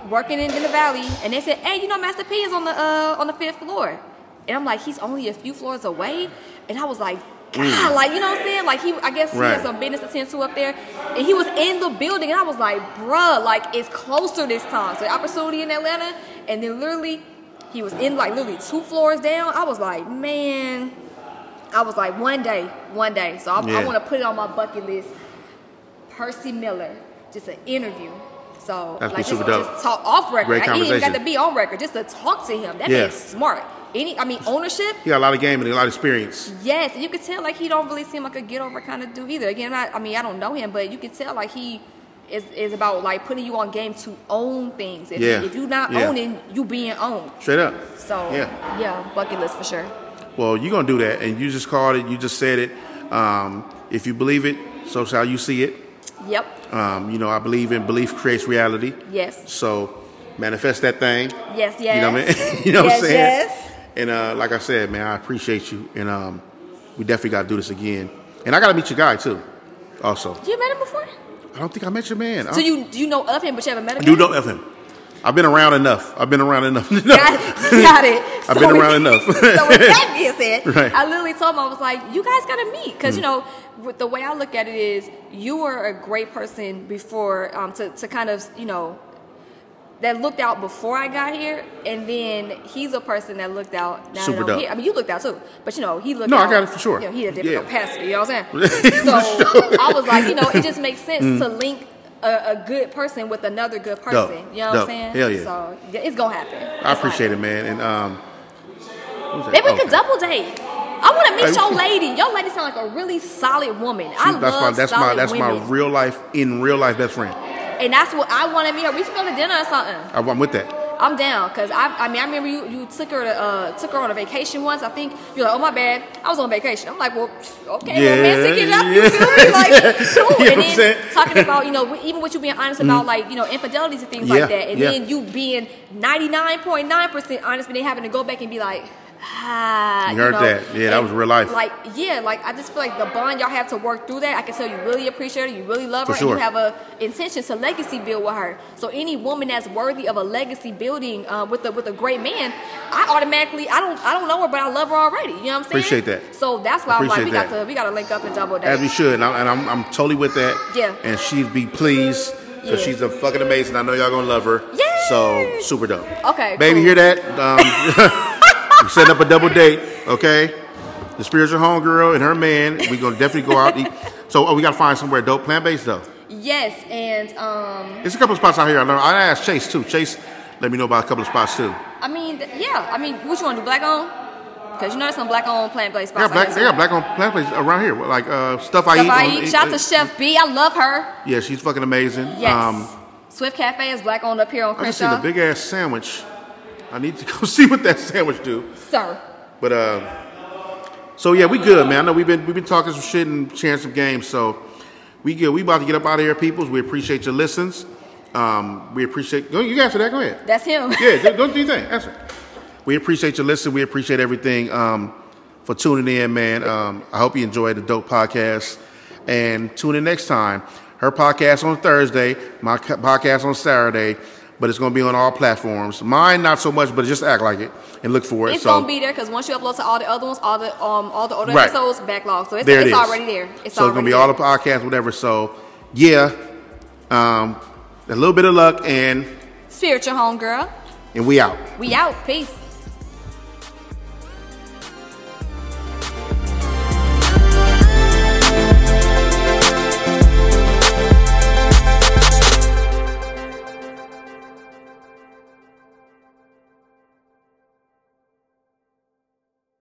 working in, in the valley, and they said, "Hey, you know, Master P is on the uh, on the fifth floor," and I'm like, "He's only a few floors away," and I was like. God, like you know what I'm saying? Like he, I guess he Right. had some business to tend to up there, and he was in the building, and I was like, "Bruh, like it's closer this time." So the opportunity in Atlanta, and then literally, he was in like literally two floors down. I was like, "Man, I was like, one day, one day. So I, I want to put it on my bucket list. Percy Miller, just an interview. So That'd be like just, just talk off record. Great I even got to be on record, just to talk to him. That Yeah. man's smart. Any, I mean, ownership. He got a lot of game and a lot of experience. Yes, you could tell like he don't really seem like a get over kind of dude either. Again, I, I mean, I don't know him, but you could tell like he is, is about like putting you on game to own things. If, Yeah. if you're not Yeah. owning, you being owned. Straight up. So Yeah. yeah, bucket list for sure. Well, you're gonna do that, and you just called it. You just said it. Um, if you believe it, so shall you see it. Yep. Um, you know, I believe in belief creates reality. Yes. So manifest that thing. Yes. Yes. You know what I mean? <laughs> you know yes, what I'm saying? Yes. And uh, like I said, man, I appreciate you, and um, we definitely got to do this again. And I got to meet your guy too. Also, You met him before? I don't think I met your man. So you you know of him, but you haven't met him. I do yet? know of him. I've been around enough. I've been around enough. <laughs> Got, got it. <laughs> I've been with- around enough. <laughs> so with that being said, Right. I literally told him I was like, "You guys gotta meet," because you know, with the way I look at it is, you were a great person before um, to to kind of you know that looked out before I got here, and then he's a person that looked out. Now Super that I'm dope. here. I mean, you looked out too, but you know, he looked. No, I got it for sure. You know, he had a different Yeah. capacity. You know what I'm saying? so I was like, you know, it just makes sense Mm. to link. A, a good person with another good person, you know what I'm saying? Hell yeah. So yeah, it's gonna happen. I appreciate it, man. And um, what was that? Maybe we Oh, could double date. I want to meet Hey, your lady. Your lady sound like a really solid woman. I she- that's love my that's my that's women. my real life in real life best friend. and that's what I want to meet her. We should go to dinner or something. I, I'm with that. I'm down because I, I mean I remember you, you took her to, uh, took her on a vacation once. I think you're like, oh my bad, I was on vacation. I'm like, well, okay, Yeah, well, man, it up. You feel me? Like, <laughs> cool. You know and saying? then talking about you know <laughs> even with you being honest about like you know infidelities and things like that, and yeah. then you being 99.9 percent honest, but then having to go back and be like. Ah, You heard know, that. Yeah, that was real life. Like, yeah, like I just feel like the bond y'all have to work through that. I can tell you really appreciate her, you really love For her, sure. and you have a intention to legacy build with her. So any woman that's worthy of a legacy building uh, with a with a great man, I automatically I don't I don't know her, but I love her already. You know what I'm saying? Appreciate that. So that's why I'm like we Appreciate got to we got to link up and double As we should, and, I, and I'm, I'm totally with that. Yeah. And she'd be pleased because Yeah. she's a fucking amazing. I know y'all gonna love her. Yeah. So super dope. Okay, Baby, cool. hear that? <laughs> Um, <laughs> we're setting up a double date. Okay. The spiritual homegirl and her man. We're gonna definitely go out. Eat. So oh, we gotta find somewhere dope, plant based though. Yes, and um, There's a couple of spots out here. I know. I asked Chase too. Chase, let me know about a couple of spots too. I mean, yeah, I mean, what you want to do, black on? Because you know there's some black on plant based spots. black. They got black on plant based around here. Like uh, stuff I eat. I on- Shout out to Chef B. I love her. Yeah, she's fucking amazing. Yes. Um, Swift Cafe is black owned up here on I just seen Crenshaw. a big ass sandwich. I need to <laughs> go see what that sandwich do. Sir. But uh, so yeah, we good, man. I know we've been we've been talking some shit and sharing some games. So we good. We about to get up out of here, peoples. We appreciate your listens. Um, we appreciate. Go, you answer that. Go ahead. That's him. Yeah, go, do your thing. Answer. We appreciate your listen. We appreciate everything um, for tuning in, man. Um, I hope you enjoyed the dope podcast. And tune in next time. Her podcast on Thursday, my podcast on Saturday, but it's going to be on all platforms. Mine not so much, but just act like it and look for it. It's so gonna be there because once you upload to all the other ones, all the um all the older Right. episodes backlog. So it's, there it it's already there. It's so it's going to be all the podcasts, whatever. So yeah, um, a little bit of luck and spiritual homegirl. and we out. We out. Peace.